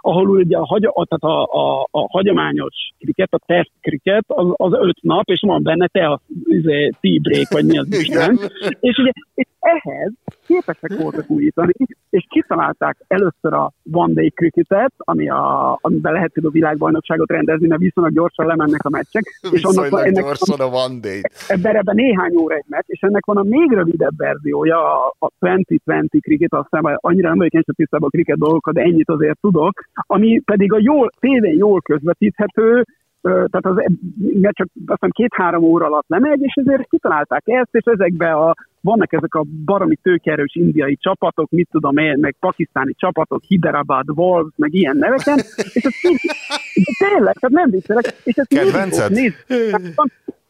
ahol ugye a, hagy, a, tehát a, a, a, hagyományos kriket, a test kriket, az, az öt nap, és van benne te a izé, tea break, vagy mi az Isten. És ugye ehhez képesek voltak újítani, és kitalálták először a One Day Cricketet, ami a, amiben lehet a világbajnokságot rendezni, mert viszonylag gyorsan lemennek a meccsek. és annak, ennek gyorsan a One Day. Ebben, ebben néhány óra egy meccs, és ennek van a még rövidebb verziója, a 2020 Cricket, azt hiszem, annyira nem vagyok én sem tisztában a cricket dolgokat, de ennyit azért tudok, ami pedig a jól, tévén jól közvetíthető, tehát az, mert csak azt két-három óra alatt lemegy, és ezért kitalálták ezt, és ezekbe a, vannak ezek a baromi tőkerős indiai csapatok, mit tudom én, meg pakisztáni csapatok, Hyderabad Wolves, meg ilyen neveken, és ez tényleg, tehát nem viccelek, és ezt Kedvenced? Néz,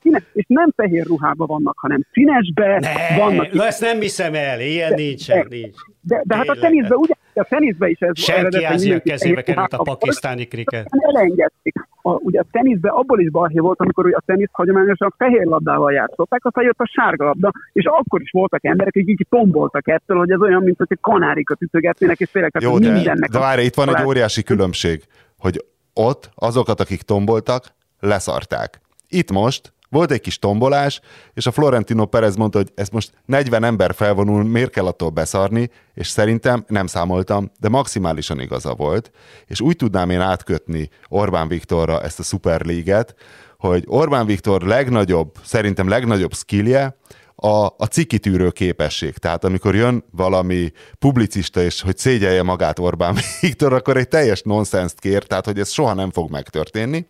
színes, és nem fehér ruhában vannak, hanem színesbe ne, vannak. Na ezt nem hiszem el, ilyen de, nincsen, nincs. De, de hát a teniszben ugye, a teniszben is ez Senki Ázsia kezébe került a pakisztáni kriket. Elengedték. A, ugye a teniszben abból is balhé volt, amikor a tenisz hagyományosan fehér labdával játszották, aztán jött a sárga labda, és akkor is voltak emberek, akik tomboltak ettől, hogy ez olyan, mint hogy kanárikat ütögetnének, és félek, Jó, de, mindennek. De várj, itt van egy óriási különbség, hogy ott azokat, akik tomboltak, leszarták. Itt most volt egy kis tombolás, és a Florentino Perez mondta, hogy ez most 40 ember felvonul, miért kell attól beszarni, és szerintem nem számoltam, de maximálisan igaza volt, és úgy tudnám én átkötni Orbán Viktorra ezt a szuperliget, hogy Orbán Viktor legnagyobb, szerintem legnagyobb skillje, a, a cikitűrő képesség. Tehát amikor jön valami publicista, és hogy szégyelje magát Orbán Viktor, akkor egy teljes nonsenszt kér, tehát hogy ez soha nem fog megtörténni.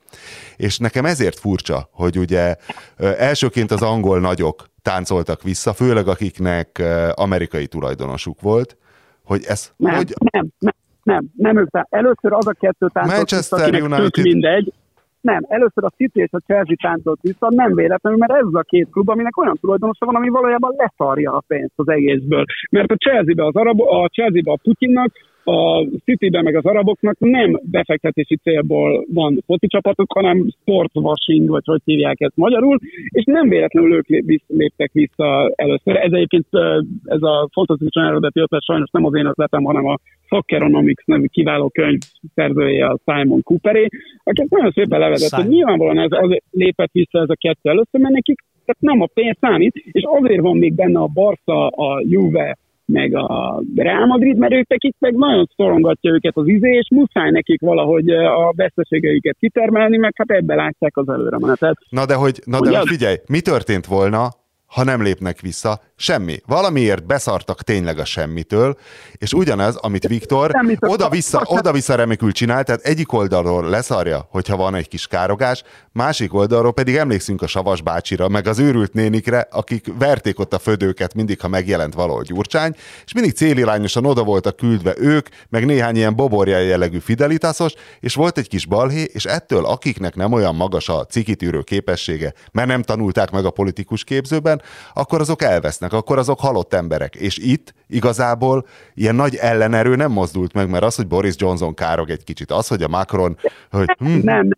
És nekem ezért furcsa, hogy ugye elsőként az angol nagyok táncoltak vissza, főleg akiknek amerikai tulajdonosuk volt, hogy ez... Nem, hogy... nem, nem, nem, nem ők. Először az a kettő táncolt Manchester vissza, United... mindegy, nem, először a City és a Chelsea táncolt vissza, nem véletlenül, mert ez a két klub, aminek olyan tulajdonosa van, ami valójában leszarja a pénzt az egészből. Mert a Chelsea-be az arab, a Chelsea-be a Putyinnak, a City-ben meg az araboknak nem befektetési célból van foci csapatok, hanem sportwashing, vagy hogy hívják ezt magyarul, és nem véletlenül ők léptek vissza először. Ez egyébként ez a fantasztikusan eredeti ötlet sajnos nem az én ötletem, hanem a Socceronomics nevű kiváló könyv szerzője a Simon Cooperé, aki ezt nagyon szépen levezett, hogy nyilvánvalóan ez az lépett vissza ez a kettő először, mert nekik tehát nem a pénz számít, és azért van még benne a Barca, a Juve, meg a Real Madrid, mert ők nekik meg nagyon szorongatja őket az izé, és muszáj nekik valahogy a veszteségeiket kitermelni, meg hát ebbe látják az előre menetet. Na de hogy, na de hogy figyelj, mi történt volna, ha nem lépnek vissza, semmi. Valamiért beszartak tényleg a semmitől, és ugyanez, amit Viktor oda-vissza, oda-vissza remekül csinál, tehát egyik oldalról leszarja, hogyha van egy kis károgás, másik oldalról pedig emlékszünk a Savas bácsira, meg az őrült nénikre, akik verték ott a födőket mindig, ha megjelent valahol Gyurcsány, és mindig célirányosan oda voltak küldve ők, meg néhány ilyen boborja jellegű fidelitásos, és volt egy kis balhé, és ettől akiknek nem olyan magas a cikitűrő képessége, mert nem tanulták meg a politikus képzőben, akkor azok elvesznek akkor azok halott emberek. És itt igazából ilyen nagy ellenerő nem mozdult meg, mert az, hogy Boris Johnson károg egy kicsit, az, hogy a Macron... Hogy, hm. Nem,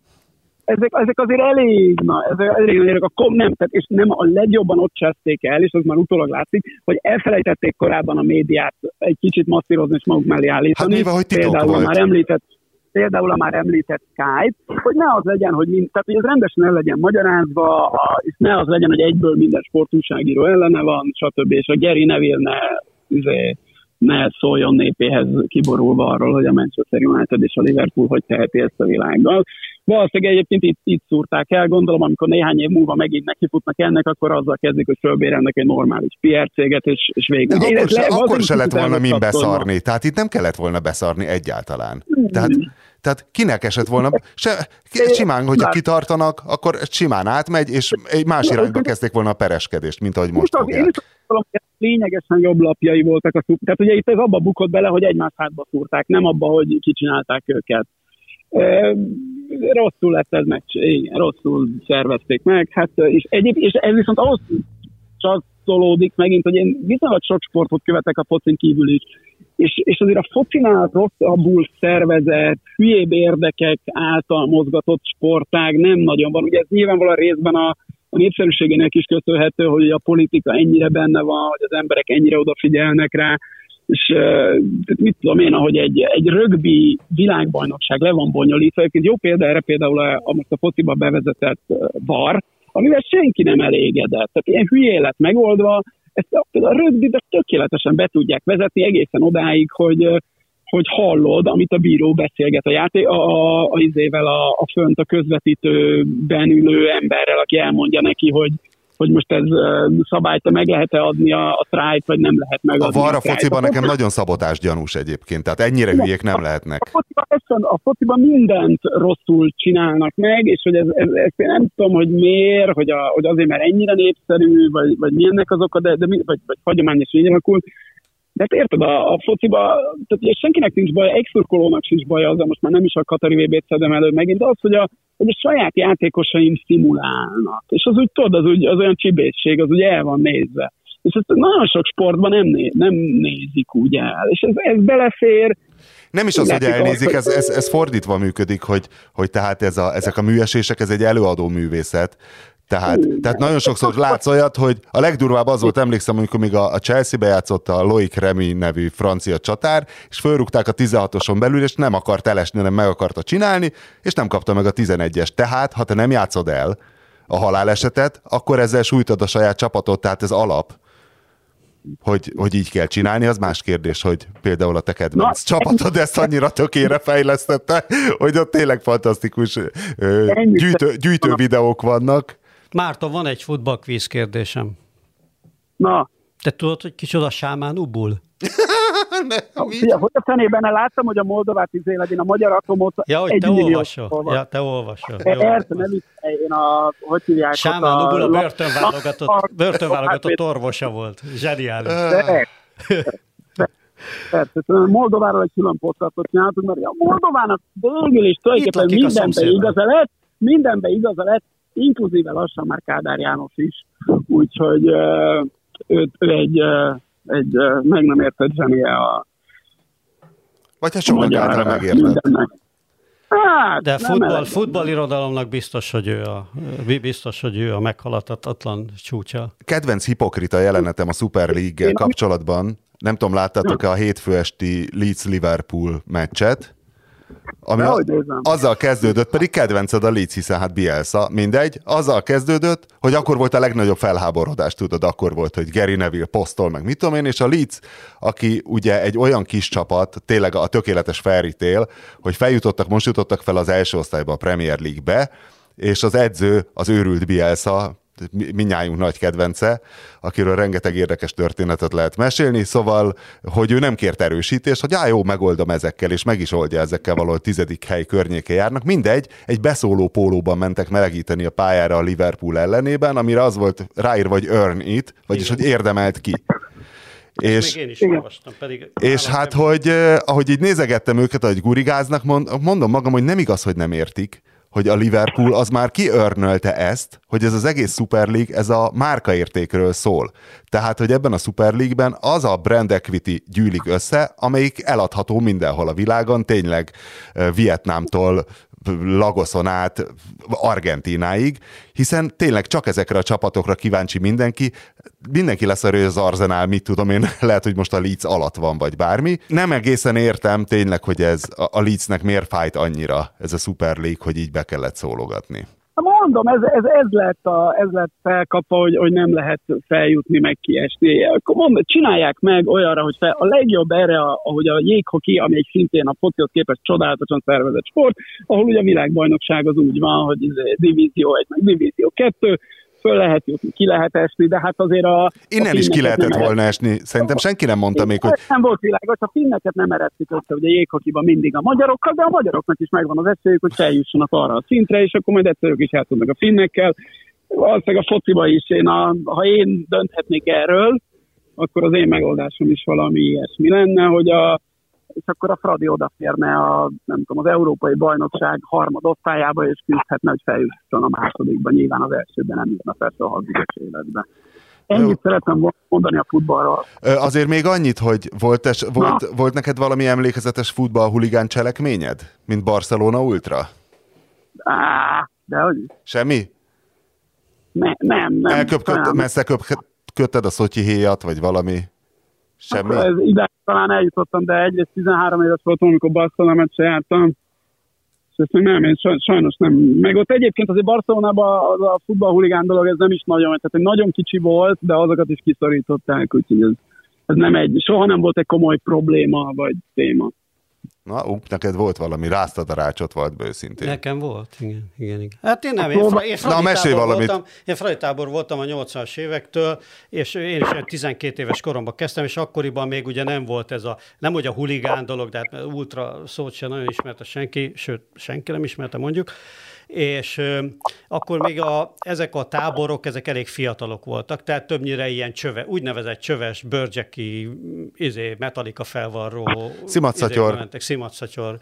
ezek, ezek azért elég, na, ezek elég nagyok, a kom nem, tehát, és nem a legjobban ott cseszték el, és az már utólag látszik, hogy elfelejtették korábban a médiát egy kicsit masszírozni és maguk mellé állítani. Hát mivel, hogy titok Például volt. már említett, például a már említett Skype, hogy ne az legyen, hogy, mind, tehát, hogy ez rendesen el legyen magyarázva, és ne az legyen, hogy egyből minden sportúságíró ellene van, stb. És a Geri Neville ne, izé, ne szóljon népéhez kiborulva arról, hogy a Manchester United és a Liverpool hogy teheti ezt a világgal. Valószínűleg egyébként itt, itt szúrták el, gondolom, amikor néhány év múlva megint nekifutnak ennek, akkor azzal kezdik, hogy fölbérelnek egy normális PR céget, és, és végig. Akkor, se, le, akkor se lett volna mind beszarni, tehát itt nem kellett volna beszarni egyáltalán. Tehát, tehát kinek esett volna, se, simán, hogyha kitartanak, akkor simán átmegy, és egy más irányba kezdték volna a pereskedést, mint ahogy most fogják lényegesen jobb lapjai voltak a szúr. Tehát ugye itt ez abba bukott bele, hogy egymás hátba szúrták, nem abba, hogy kicsinálták őket. Rosszul lett ez meg, igen, rosszul szervezték meg, hát, és, egyéb, és ez viszont ahhoz csatolódik megint, hogy én viszonylag sok sportot követek a focin kívül is, és, és azért a focinál rosszabbul szervezett, hülyébb érdekek által mozgatott sportág nem nagyon van. Ugye ez nyilvánvalóan részben a, a népszerűségének is köszönhető, hogy a politika ennyire benne van, hogy az emberek ennyire odafigyelnek rá, és tehát mit tudom én, ahogy egy, egy rögbi világbajnokság le van bonyolítva, egy jó példa erre például a, most a fociba bevezetett bar, amivel senki nem elégedett. Tehát ilyen hülye lett megoldva, ezt a, a rögbibe tökéletesen be tudják vezetni egészen odáig, hogy hogy hallod, amit a bíró beszélget a játék, a, a, a, izével a, a fönt a közvetítőben ülő emberrel, aki elmondja neki, hogy, hogy most ez szabályt meg lehet-e adni a, a trájt, vagy nem lehet megadni. A VAR a fociban nekem nagyon szabotás gyanús egyébként, tehát ennyire hülyék nem lehetnek. A fociban, a fociban mindent rosszul csinálnak meg, és hogy ez, ez, ez én nem tudom, hogy miért, hogy, a, hogy azért, mert ennyire népszerű, vagy, vagy milyennek az oka, de, de vagy, vagy hagyományos alakult, de hát érted, a, a fociba, tehát ugye senkinek nincs baj, egy szurkolónak sincs baj az, most már nem is a Katari VB-t szedem elő megint, de az, hogy a, hogy a saját játékosaim szimulálnak. És az úgy tudod, az, úgy, az olyan csibészség, az ugye el van nézve. És ezt nagyon sok sportban nem, né, nem nézik úgy el. És ez, ez belefér, nem is az, hogy elnézik, ez, ez, ez fordítva működik, hogy, hogy tehát ez a, ezek a műesések, ez egy előadó művészet. Tehát, Hú, tehát nagyon sokszor látsz olyat, hogy a legdurvább az volt, emlékszem, amikor még a, a Chelsea bejátszott a Loic Remy nevű francia csatár, és fölrúgták a 16-oson belül, és nem akart elesni, hanem meg akarta csinálni, és nem kapta meg a 11-es. Tehát, ha te nem játszod el a halálesetet, akkor ezzel sújtod a saját csapatot, tehát ez alap. Hogy, hogy így kell csinálni, az más kérdés, hogy például a te kedvenc Na, csapatod ezt annyira tökére fejlesztette, hogy ott tényleg fantasztikus gyűjtő, gyűjtő videók vannak, Márton, van egy futballkvíz kérdésem. Na. Te tudod, hogy kicsoda Sámán Ubul? [LAUGHS] ne, hogy a fenében láttam, hogy a Moldovát izé legyen a magyar atomot. Ja, hogy te olvasol. Ja, te olvasol. Persze, nem is én a, hogy hívják? Sámán Ubul a börtönválogatott, börtönválogatott orvosa volt. Zseniális. Persze, Moldováról egy külön podcastot csináltunk, mert a Moldovának végül is tulajdonképpen mindenben igaza lett, mindenben igaza lett, inkluzíve lassan már Kádár János is, úgyhogy ő, ő egy, egy meg nem értett zsenie a Vagy ha sokan által megértett. Hát, De futball, futballirodalomnak biztos, hogy ő a, biztos, hogy ő a meghaladhatatlan csúcsa. Kedvenc hipokrita jelenetem a Super League kapcsolatban. Nem tudom, láttátok-e a hétfő esti Leeds-Liverpool meccset? Ami a, azzal kezdődött, pedig kedvenced a Leeds, hiszen hát Bielsa, mindegy, azzal kezdődött, hogy akkor volt a legnagyobb felháborodás, tudod, akkor volt, hogy Gary Neville posztol, meg mit tudom én, és a Leeds, aki ugye egy olyan kis csapat, tényleg a tökéletes felrítél, hogy feljutottak, most jutottak fel az első osztályba a Premier League-be, és az edző, az őrült Bielsa, minnyájunk nagy kedvence, akiről rengeteg érdekes történetet lehet mesélni, szóval, hogy ő nem kért erősítést, hogy á, jó, megoldom ezekkel, és meg is oldja ezekkel valahol tizedik hely környéke járnak. Mindegy, egy beszóló pólóban mentek melegíteni a pályára a Liverpool ellenében, amire az volt ráírva, hogy earn it, vagyis, Igen. hogy érdemelt ki. És, még én is olvastam, pedig és hát, hogy eh, ahogy így nézegettem őket, ahogy gurigáznak, mondom magam, hogy nem igaz, hogy nem értik, hogy a Liverpool az már kiörnölte ezt, hogy ez az egész Super League, ez a márkaértékről szól. Tehát, hogy ebben a Super League-ben az a brand equity gyűlik össze, amelyik eladható mindenhol a világon, tényleg Vietnámtól Lagoszon át Argentináig, hiszen tényleg csak ezekre a csapatokra kíváncsi mindenki. Mindenki lesz hogy az Arzenál, mit tudom én, [LAUGHS] lehet, hogy most a Leeds alatt van, vagy bármi. Nem egészen értem tényleg, hogy ez a Leedsnek miért fájt annyira ez a Super League, hogy így be kellett szólogatni. Mondom, ez, ez, ez, lett a, ez lett felkapva, hogy, hogy nem lehet feljutni, meg kiesni. Akkor mondom, csinálják meg olyanra, hogy fel, a legjobb erre, a, ahogy a jéghoki, ami egy szintén a focihoz képest csodálatosan szervezett sport, ahol ugye a világbajnokság az úgy van, hogy divízió 1, meg divízió 2, föl lehet jutni, ki lehet esni, de hát azért a... Innen a is ki lehetett volna esni. Szerintem senki nem mondta még, hogy... Nem volt világos, a finneket nem eredtik össze, ugye jéghokiban mindig a magyarokkal, de a magyaroknak is megvan az esélyük, hogy feljussanak arra a szintre, és akkor majd egyszer ők is el tudnak a finnekkel. Valószínűleg a fociba is, én a, ha én dönthetnék erről, akkor az én megoldásom is valami ilyesmi lenne, hogy a, és akkor a Fradi odaférne a, nem tudom, az Európai Bajnokság harmad osztályába, és küzdhetne, hogy feljusson a másodikba. Nyilván az elsőben nem jutna persze a harmadik életbe. Ennyit szeretném mondani a futballról. Azért még annyit, hogy volt, es, volt, volt neked valami emlékezetes futball-huligán cselekményed, mint Barcelona Ultra? Á, de hogy? Semmi? Ne, nem, nem. Elköpköd, messze köpködted a szotyi héjat, vagy valami? Semmi? Akkor ez ide talán eljutottam, de egyrészt 13 éves voltam, amikor Barcelona meccse jártam, és ezt nem, én sajnos nem. Meg ott egyébként azért Barcelonában az a futballhuligán dolog, ez nem is nagyon, tehát egy nagyon kicsi volt, de azokat is kiszorították, úgyhogy ez, ez nem egy, soha nem volt egy komoly probléma vagy téma. Na, ú, neked volt valami, ráztad a rácsot, volt őszintén. Nekem volt, igen, igen, igen. Hát én nem, én, fra, én Na, mesélj valamit. Voltam, én Fradi tábor voltam a 80-as évektől, és én is 12 éves koromban kezdtem, és akkoriban még ugye nem volt ez a, nem hogy a huligán dolog, de hát ultra szót sem nagyon ismerte senki, sőt, senki nem ismerte mondjuk, és akkor még a, ezek a táborok, ezek elég fiatalok voltak, tehát többnyire ilyen csöve, úgynevezett csöves, bőrcseki, izé, metalika felvarró, szimatszatyor. Mentek, szimatszatyor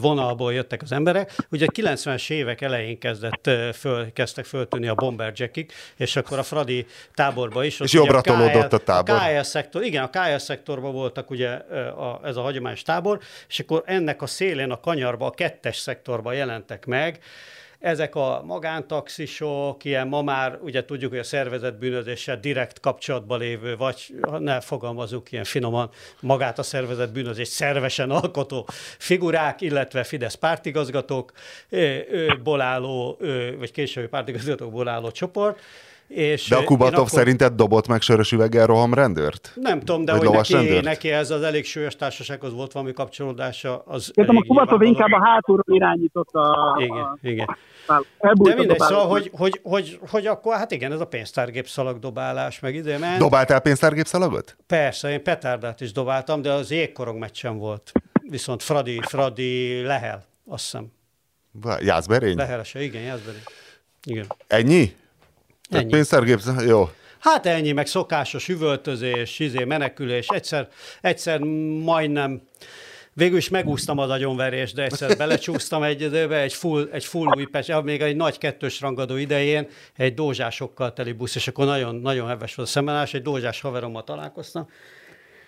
vonalból jöttek az emberek. Ugye a 90-es évek elején kezdett föl, kezdtek föltűnni a bomberjackik, és akkor a Fradi táborba is. És jobbra tolódott a tábor. A KS szektor, igen, a KS szektorban voltak ugye a, ez a hagyományos tábor, és akkor ennek a szélén, a kanyarba, a kettes szektorban jelentek meg, ezek a magántaxisok, ilyen ma már ugye tudjuk, hogy a szervezet bűnözéssel direkt kapcsolatban lévő, vagy ne fogalmazunk ilyen finoman, magát a szervezet bűnözés szervesen alkotó figurák, illetve Fidesz pártigazgatók, ból álló, vagy későbbi pártigazgatókból álló csoport, és de a Kubatov akkor... szerinted dobott meg sörös üveggel rohamrendőrt? Nem tudom, de hogy neki, neki ez az elég súlyos társasághoz volt valami kapcsolódása. Az Értem, a Kubatov inkább a hátulról irányította a... Igen, a... igen. De mindegy, szóval, hogy, hogy, hogy, hogy, akkor, hát igen, ez a pénztárgép szalagdobálás, meg ide ment. Dobáltál pénztárgép szalagot? Persze, én petárdát is dobáltam, de az jégkorong meccsen volt. Viszont Fradi, Fradi Lehel, azt hiszem. Jászberény? Lehelese, igen, Jászberény. Igen. Ennyi? Ennyi. Pénztárgép, jó. Hát ennyi, meg szokásos üvöltözés, izé, menekülés, egyszer, egyszer majdnem Végül is megúsztam az agyonverést, de egyszer [LAUGHS] belecsúsztam egy időbe, egy full, egy full új pecs, még egy nagy kettős rangadó idején, egy dózsásokkal teli busz, és akkor nagyon, nagyon heves volt a szembenás, egy dózsás haverommal találkoztam,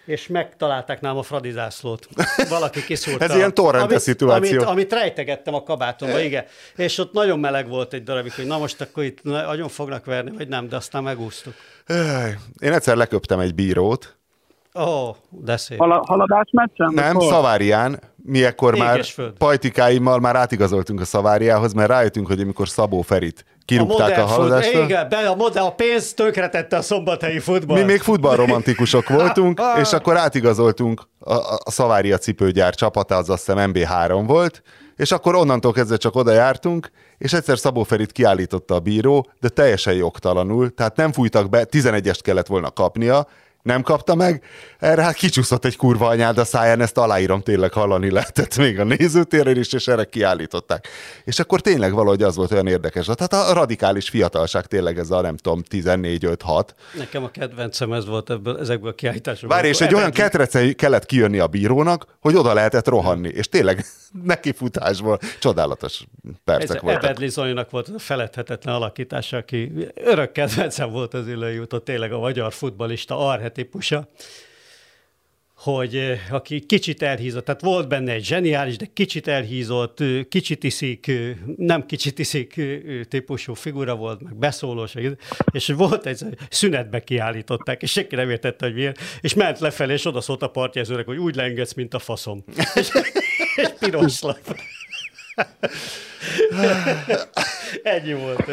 és megtalálták nálam a Fradi zászlót. Valaki kiszúrta. [LAUGHS] Ez ilyen torrentes szituáció. Amit, amit rejtegettem a kabátomba, igen. És ott nagyon meleg volt egy darabig, hogy na most akkor itt nagyon fognak verni, vagy nem, de aztán megúsztuk. Én egyszer leköptem egy bírót. Ó, oh, de szép. Hal- haladás meccsen? Nem, Szavárián. Mi ekkor már pajtikáimmal már átigazoltunk a Szaváriához, mert rájöttünk, hogy amikor Szabó Ferit kirúgták a, a haladást. Igen, be a, modell, a pénz tönkretette a szombathelyi futball. Mi még futballromantikusok voltunk, [LAUGHS] és akkor átigazoltunk a, a Szavária cipőgyár csapata, az azt hiszem MB3 volt, és akkor onnantól kezdve csak oda jártunk, és egyszer Szabó Ferit kiállította a bíró, de teljesen jogtalanul, tehát nem fújtak be, 11-est kellett volna kapnia, nem kapta meg, erre hát kicsúszott egy kurva anyád a száján, ezt aláírom tényleg hallani lehetett [LAUGHS] még a nézőtéren is, és erre kiállították. És akkor tényleg valahogy az volt olyan érdekes. Tehát a radikális fiatalság tényleg ez a nem tudom, 14-5-6. Nekem a kedvencem ez volt ebből, ezekből a kiállításokból. Várj, és egy olyan ketrecei kellett kijönni a bírónak, hogy oda lehetett rohanni. És tényleg [LAUGHS] nekifutásból csodálatos percek voltak. Ebedli Zolinak volt a feledhetetlen alakítása, aki örök kedvencem volt az ülői tényleg a magyar futbalista arhet típusa. hogy aki kicsit elhízott, tehát volt benne egy zseniális, de kicsit elhízott, kicsit iszik, nem kicsit iszik típusú figura volt, meg beszólós, és volt egy szünetbe kiállították, és senki nem értette, hogy miért, és ment lefelé, és oda szólt a partjezőnek, hogy úgy lengetsz, mint a faszom. [LAUGHS] és, és piros lap. Ennyi volt.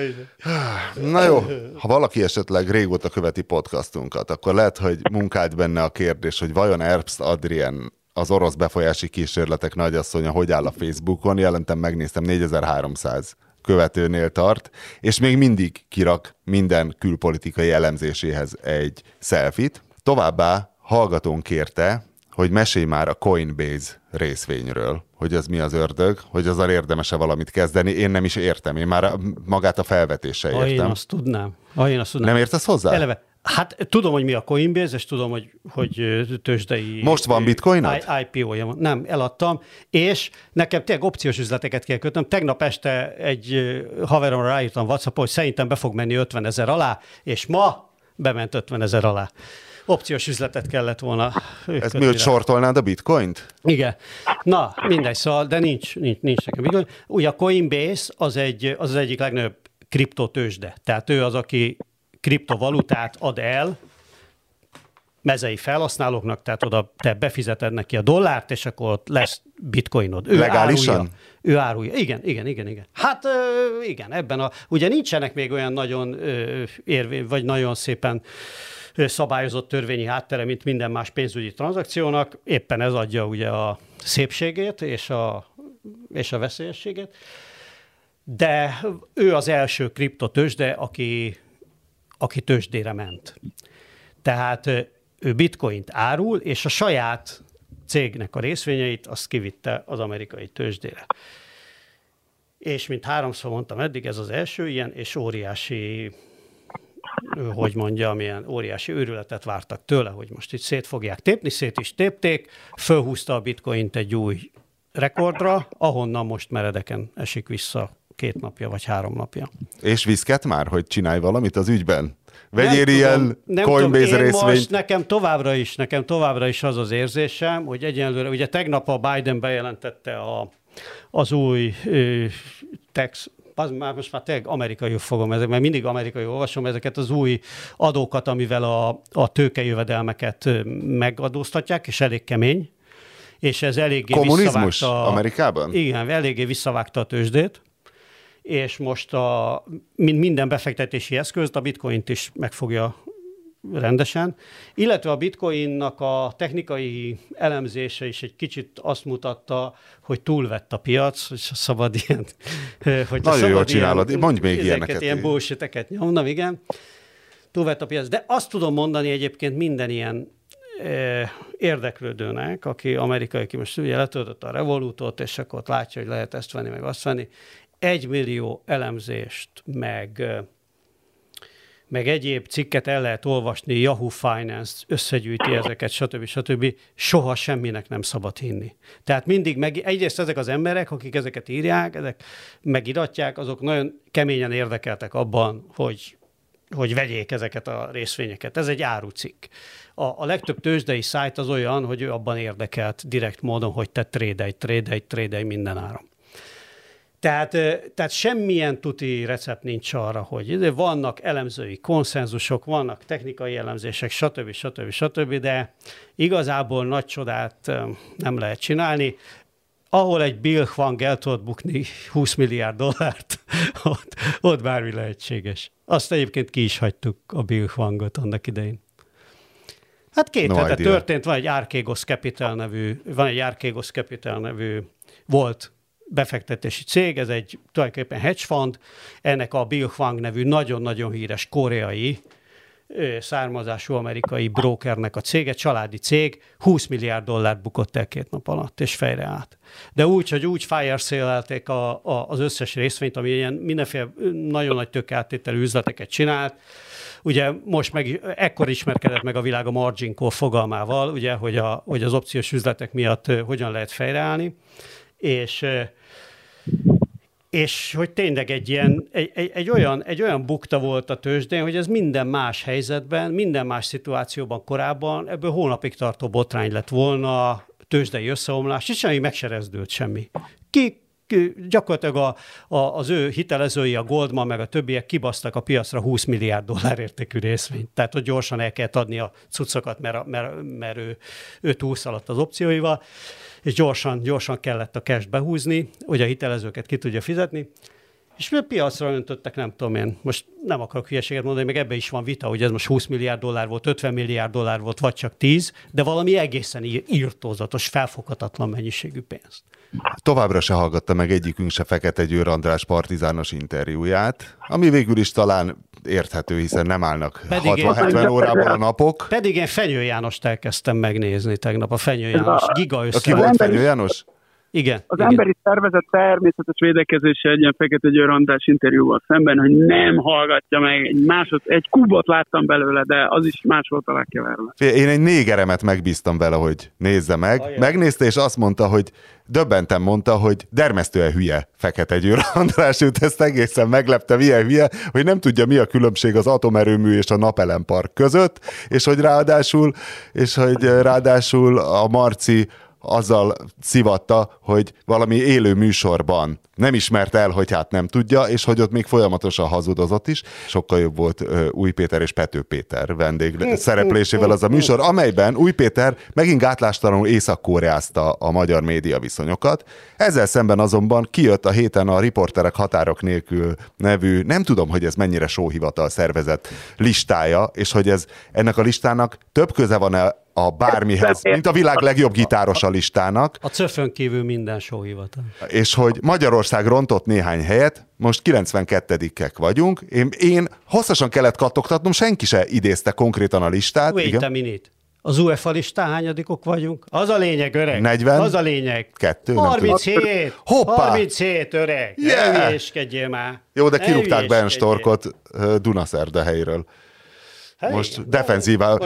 Na jó, ha valaki esetleg régóta követi podcastunkat, akkor lehet, hogy munkált benne a kérdés, hogy vajon Erbst Adrien az orosz befolyási kísérletek nagyasszonya hogy áll a Facebookon, jelentem megnéztem 4300 követőnél tart, és még mindig kirak minden külpolitikai elemzéséhez egy selfit. Továbbá hallgatón kérte, hogy mesélj már a Coinbase részvényről, hogy az mi az ördög, hogy azzal érdemese valamit kezdeni. Én nem is értem, én már magát a felvetése értem. én azt tudnám. Ha én azt tudnám. Nem értesz hozzá? Eleve, Hát tudom, hogy mi a Coinbase, és tudom, hogy, hogy tőzsdei... Most van bitcoin IPO-ja van. Nem, eladtam, és nekem tényleg opciós üzleteket kell kötnöm. Tegnap este egy haveron ráírtam WhatsApp, hogy szerintem be fog menni 50 ezer alá, és ma bement 50 ezer alá opciós üzletet kellett volna. Ez miért sortolnád a bitcoint? Igen. Na, mindegy, szóval, de nincs, nincs, nincs nekem bitcoin. Ugye a Coinbase az, egy, az az egyik legnagyobb kriptotősde. Tehát ő az, aki kriptovalutát ad el mezei felhasználóknak, tehát oda te befizeted neki a dollárt, és akkor ott lesz bitcoinod. Ő Legálisan? Árulja, ő árulja. Igen, igen, igen, igen. Hát igen, ebben a, ugye nincsenek még olyan nagyon érvé, vagy nagyon szépen szabályozott törvényi háttere, mint minden más pénzügyi tranzakciónak. Éppen ez adja ugye a szépségét és a, és a veszélyességet. De ő az első kriptotősde, aki, aki tőzsdére ment. Tehát ő bitcoint árul, és a saját cégnek a részvényeit azt kivitte az amerikai tőzsdére. És mint háromszor mondtam eddig, ez az első ilyen, és óriási hogy mondjam, ilyen óriási őrületet vártak tőle, hogy most itt szét fogják tépni, szét is tépték, fölhúzta a bitcoint egy új rekordra, ahonnan most meredeken esik vissza két napja vagy három napja. És viszket már, hogy csinálj valamit az ügyben? Vegyél nem ilyen tudom, nem Coinbase tudom, részvényt? Most nekem továbbra is, nekem továbbra is az az érzésem, hogy egyenlőre, ugye tegnap a Biden bejelentette a, az új ö, tax, az már most már tényleg amerikai fogom ezek, mert mindig amerikai olvasom ezeket az új adókat, amivel a, a tőkejövedelmeket megadóztatják, és elég kemény, és ez eléggé Kommunizmus visszavágta, Amerikában? Igen, eléggé visszavágta a tőzsdét, és most a, minden befektetési eszközt, a bitcoint is meg fogja rendesen, illetve a bitcoinnak a technikai elemzése is egy kicsit azt mutatta, hogy túlvett a piac, és szabad ilyen... [LAUGHS] Hogy Nagyon jól csinálod, ilyen, mondj még ilyeneket. Ilyen bullshiteket nyomnam, igen. Túlvett a piac. De azt tudom mondani egyébként minden ilyen érdeklődőnek, aki amerikai, aki most ugye letöltött a Revolutot, és akkor ott látja, hogy lehet ezt venni, meg azt venni, egy millió elemzést, meg meg egyéb cikket el lehet olvasni, Yahoo Finance összegyűjti ezeket, stb. stb. Soha semminek nem szabad hinni. Tehát mindig, meg, egyrészt ezek az emberek, akik ezeket írják, ezek megiratják, azok nagyon keményen érdekeltek abban, hogy hogy vegyék ezeket a részvényeket. Ez egy árucikk. A, a legtöbb tőzsdei szájt az olyan, hogy ő abban érdekelt direkt módon, hogy te trédelj, trédelj, trédelj minden áram. Tehát, tehát semmilyen tuti recept nincs arra, hogy vannak elemzői konszenzusok, vannak technikai elemzések, stb. stb. stb., de igazából nagy csodát nem lehet csinálni. Ahol egy Bill Hwang el tudott bukni 20 milliárd dollárt, [LAUGHS] ott, ott bármi lehetséges. Azt egyébként ki is hagytuk a Bill Hwangot annak idején. Hát két no hete történt, van egy Archegos Capital nevű, van egy Archegos Capital nevű, volt befektetési cég, ez egy tulajdonképpen hedge fund, ennek a Bill Hwang nevű nagyon-nagyon híres koreai származású amerikai brokernek a cége, családi cég, 20 milliárd dollárt bukott el két nap alatt, és fejre át. De úgy, hogy úgy fire sale a, a, az összes részvényt, ami ilyen mindenféle nagyon nagy tökáttételű üzleteket csinált, Ugye most meg ekkor ismerkedett meg a világ a margin call fogalmával, ugye, hogy, a, hogy az opciós üzletek miatt hogyan lehet fejreállni és és hogy tényleg egy, ilyen, egy, egy, egy, olyan, egy olyan bukta volt a tőzsdén, hogy ez minden más helyzetben, minden más szituációban korábban ebből hónapig tartó botrány lett volna, tőzsdei összeomlás, és semmi meg semmi. Ki, gyakorlatilag a, a, az ő hitelezői, a Goldman meg a többiek kibasztak a piacra 20 milliárd dollár értékű részvényt. Tehát, hogy gyorsan el kellett adni a cuccokat, mert, mert, mert ő, ő túlszaladt az opcióival, és gyorsan, gyorsan kellett a cash behúzni, hogy a hitelezőket ki tudja fizetni. És mi a piacra öntöttek, nem tudom én, most nem akarok hülyeséget mondani, meg ebbe is van vita, hogy ez most 20 milliárd dollár volt, 50 milliárd dollár volt, vagy csak 10, de valami egészen írtózatos, felfoghatatlan mennyiségű pénzt. Továbbra se hallgatta meg egyikünk se Fekete Győr András partizános interjúját, ami végül is talán érthető, hiszen nem állnak 60-70 órában a napok. Pedig én Fenyő Jánost elkezdtem megnézni tegnap, a Fenyő János giga össze. Aki volt Fenyő János? Igen. Az igen. emberi szervezet természetes védekezése egy ilyen Fekete Győr András interjúval szemben, hogy nem hallgatja meg, egy másod, egy kubot láttam belőle, de az is más volt a legkeverve. Én egy négeremet megbíztam vele, hogy nézze meg. Ajaj. Megnézte, és azt mondta, hogy döbbenten mondta, hogy dermesztően hülye Fekete Győr András, őt ezt egészen meglepte, milyen hülye, hogy nem tudja, mi a különbség az atomerőmű és a napelempark között, és hogy ráadásul, és hogy ráadásul a Marci azzal szivatta, hogy valami élő műsorban nem ismert el, hogy hát nem tudja, és hogy ott még folyamatosan hazudozott is. Sokkal jobb volt Új Péter és Pető Péter vendég szereplésével az a műsor, amelyben Új Péter megint gátlástalanul észak-koreázta a magyar média viszonyokat. Ezzel szemben azonban kijött a héten a Riporterek Határok nélkül nevű, nem tudom, hogy ez mennyire sóhivatal szervezet listája, és hogy ez ennek a listának több köze van -e a bármihez, mint a világ legjobb gitárosa listának. A cöfön kívül minden sóhivatal. És hogy Magyarország rontott néhány helyet, most 92-ek vagyunk. Én, én hosszasan kellett kattogtatnom, senki se idézte konkrétan a listát. Wait igen. a minute. Az UEFA listán hányadikok vagyunk? Az a lényeg, öreg. 40? Az a lényeg. Kettő? 37. Hoppá. 37, öreg. Yeah. már. Jó, de kirúgták Ben Storkot Dunaszerde Most defenzívá.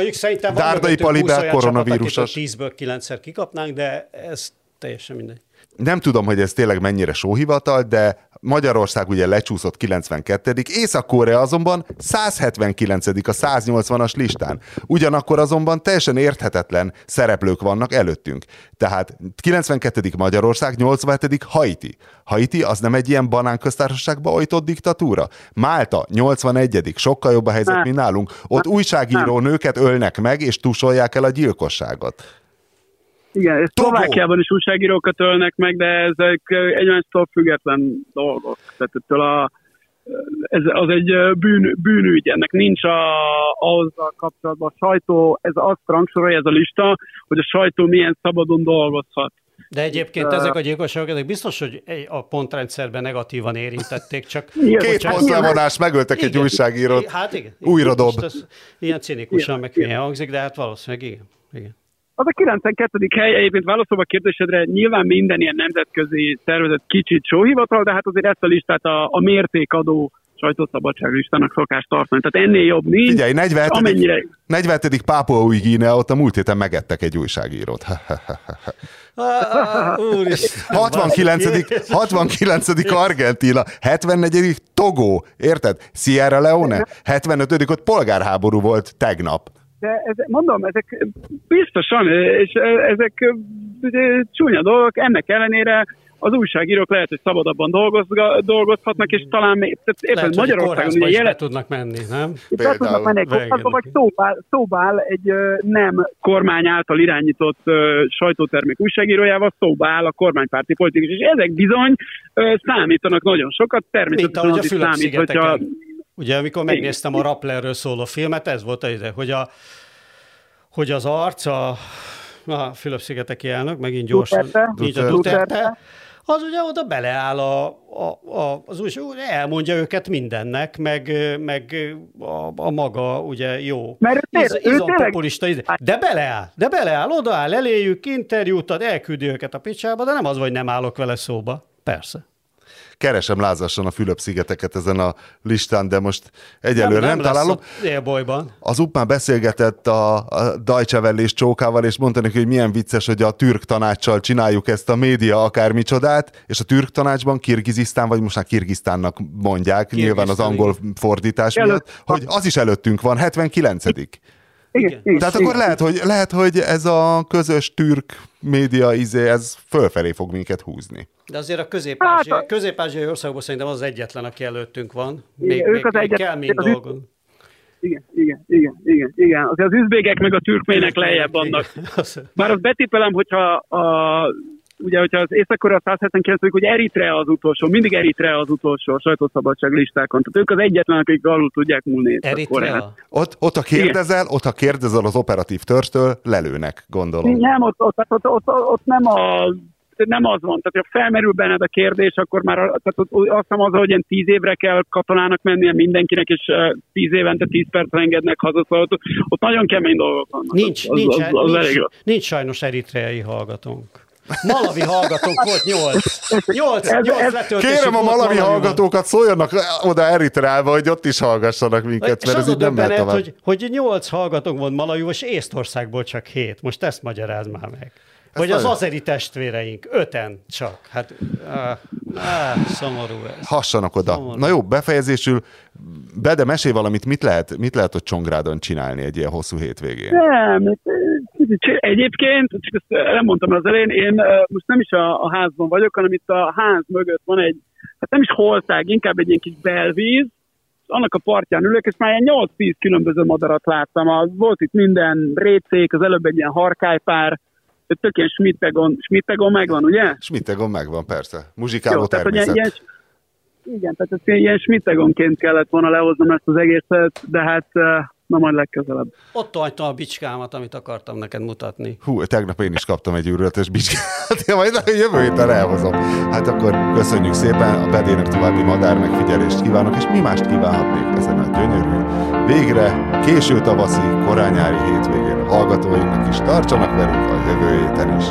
Dárdai Palibe koronavírusos. 10-ből 9-szer kikapnánk, de ez teljesen mindegy. Nem tudom, hogy ez tényleg mennyire sóhivatal, de Magyarország ugye lecsúszott 92 Észak-Korea azonban 179 a 180-as listán. Ugyanakkor azonban teljesen érthetetlen szereplők vannak előttünk. Tehát 92 Magyarország, 87 Haiti. Haiti az nem egy ilyen banánköztársaságba ojtott diktatúra? Málta, 81 sokkal jobb a helyzet, mint nálunk. Ott újságíró nőket ölnek meg, és tusolják el a gyilkosságot. Igen, és Szlovákiában is újságírókat ölnek meg, de ezek egymástól független dolgok. Tehát ettől a, ez, az egy bűn, bűnügy, ennek nincs a, ahhoz a kapcsolatban. A sajtó, ez azt rangsorolja ez a lista, hogy a sajtó milyen szabadon dolgozhat. De egyébként ezek a gyilkosságok, ezek biztos, hogy a pontrendszerben negatívan érintették, csak... [LAUGHS] Igen, Két posztlevonás, megöltek igen, egy újságírót. Hát igen. Újra dob. Ilyen cinikusan meg hülyen hangzik, de hát valószínűleg igen. igen. Az a 92. hely egyébként válaszolva a kérdésedre, nyilván minden ilyen nemzetközi szervezet kicsit sóhivatal, de hát azért ezt a listát a, a mértékadó sajtószabadság listának szokás tartani. Tehát ennél jobb nincs. Figyelj, 47. Amennyire... 47. Pápua új Gínea, ott a múlt héten megettek egy újságírót. 69. 69. Argentina, 74. Togó, érted? Sierra Leone, 75. ott polgárháború volt tegnap de ez, mondom, ezek biztosan, és ezek ugye, csúnya dolgok, ennek ellenére az újságírók lehet, hogy szabadabban dolgozga, dolgozhatnak, és talán még, tehát éppen Magyarországon ugye jelen... tudnak menni, nem? Be tudnak menni egy kórházba, vagy szóbál, szóbál egy nem kormány által irányított sajtótermék újságírójával, szóbál a kormánypárti politikus, és ezek bizony számítanak nagyon sokat, természetesen Mint ahogy a számít, hogyha Ugye, amikor megnéztem a Rapplerről szóló filmet, ez volt a ide, hogy, a, hogy az arc, a, Fülöp-szigeteki elnök, megint gyorsan, Duterte. így a Duterte, az ugye oda beleáll a, a, a, az új, elmondja őket mindennek, meg, meg a, a maga ugye jó Mert ő, Iz, ő populista, de beleáll, de beleáll, odaáll eléjük, interjút ad, elküldi őket a picsába, de nem az, hogy nem állok vele szóba. Persze. Keresem lázasson a Fülöp-szigeteket ezen a listán, de most egyelőre nem, nem, nem találom. Az UP már beszélgetett a, a Deutsche Welle és Csókával, és mondta neki, hogy milyen vicces, hogy a türk tanácssal csináljuk ezt a média akármicsodát, és a türk tanácsban Kirgizisztán, vagy most már Kirgisztánnak mondják, Kirgisztán, nyilván az angol fordítás miatt, hogy az is előttünk van, 79 igen, igen. Tehát akkor lehet hogy, lehet, hogy ez a közös türk média izé, ez fölfelé fog minket húzni. De azért a közép-ázsiai, hát, közép-ázsiai országokban szerintem az egyetlen, aki előttünk van. Még, igen, még, ők az még kell még dolgon. Igen, igen, igen, igen, igen. Azért az üzbégek meg a türkmének lejjebb vannak. [LAUGHS] Már azt betipelem, hogyha a ugye, hogyha az Észak-Korea 179 hogy Eritrea az utolsó, mindig Eritrea az utolsó a sajtószabadság listákon. Tehát ők az egyetlen, akik alul tudják múlni Eritrea? Ott, ott, a kérdezel, Igen. ott a kérdezel az operatív törstől, lelőnek, gondolom. Nem, ott, ott, ott, ott, ott, ott nem a nem az van, tehát ha felmerül benned a kérdés, akkor már tehát azt hiszem az, hogy ilyen tíz évre kell katonának mennie mindenkinek, és tíz évente tíz perc engednek haza, szóval ott, ott nagyon kemény dolgok vannak. Nincs, az, nincs, az, az, az nincs, nincs sajnos eritreai hallgatónk. Malavi hallgatók volt nyolc. Nyolc, nyolc Kérem a malavi hallgatókat, szóljanak oda Eritreába, hogy ott is hallgassanak minket, mert ez így nem lehet hogy, hogy nyolc hallgatók volt malavi, és Észtországból csak hét. Most ezt magyaráz már meg. Vagy az azeri testvéreink, öten csak. Hát, á, á, szomorú ez. Hassanak oda. Szomorú. Na jó, befejezésül, Bede, mesélj valamit, mit lehet, mit lehet ott Csongrádon csinálni egy ilyen hosszú hétvégén? Nem, egyébként, csak ezt nem mondtam az elején, én most nem is a, a házban vagyok, hanem itt a ház mögött van egy, hát nem is holtág, inkább egy ilyen kis belvíz, annak a partján ülök, és már ilyen 8-10 különböző madarat láttam. Volt itt minden récék, az előbb egy ilyen harkálypár, tök ilyen Schmittegon, Schmittegon megvan, ugye? Schmittegon megvan, persze. Muzsikáló Jó, természet. Tehát, ilyen, igen, tehát ezt ilyen Schmittegonként kellett volna lehoznom ezt az egészet, de hát na majd legközelebb. Ott hagytam a bicskámat, amit akartam neked mutatni. Hú, tegnap én is kaptam egy űrületes bicskát, [LAUGHS] ja, majd jövő héten elhozom. Hát akkor köszönjük szépen, a bedének további madár megfigyelést kívánok, és mi mást kívánhatnék ezen a gyönyörű, végre késő tavaszi, korányári hétvégén hallgatóinknak is tartsanak velünk a jövő héten is.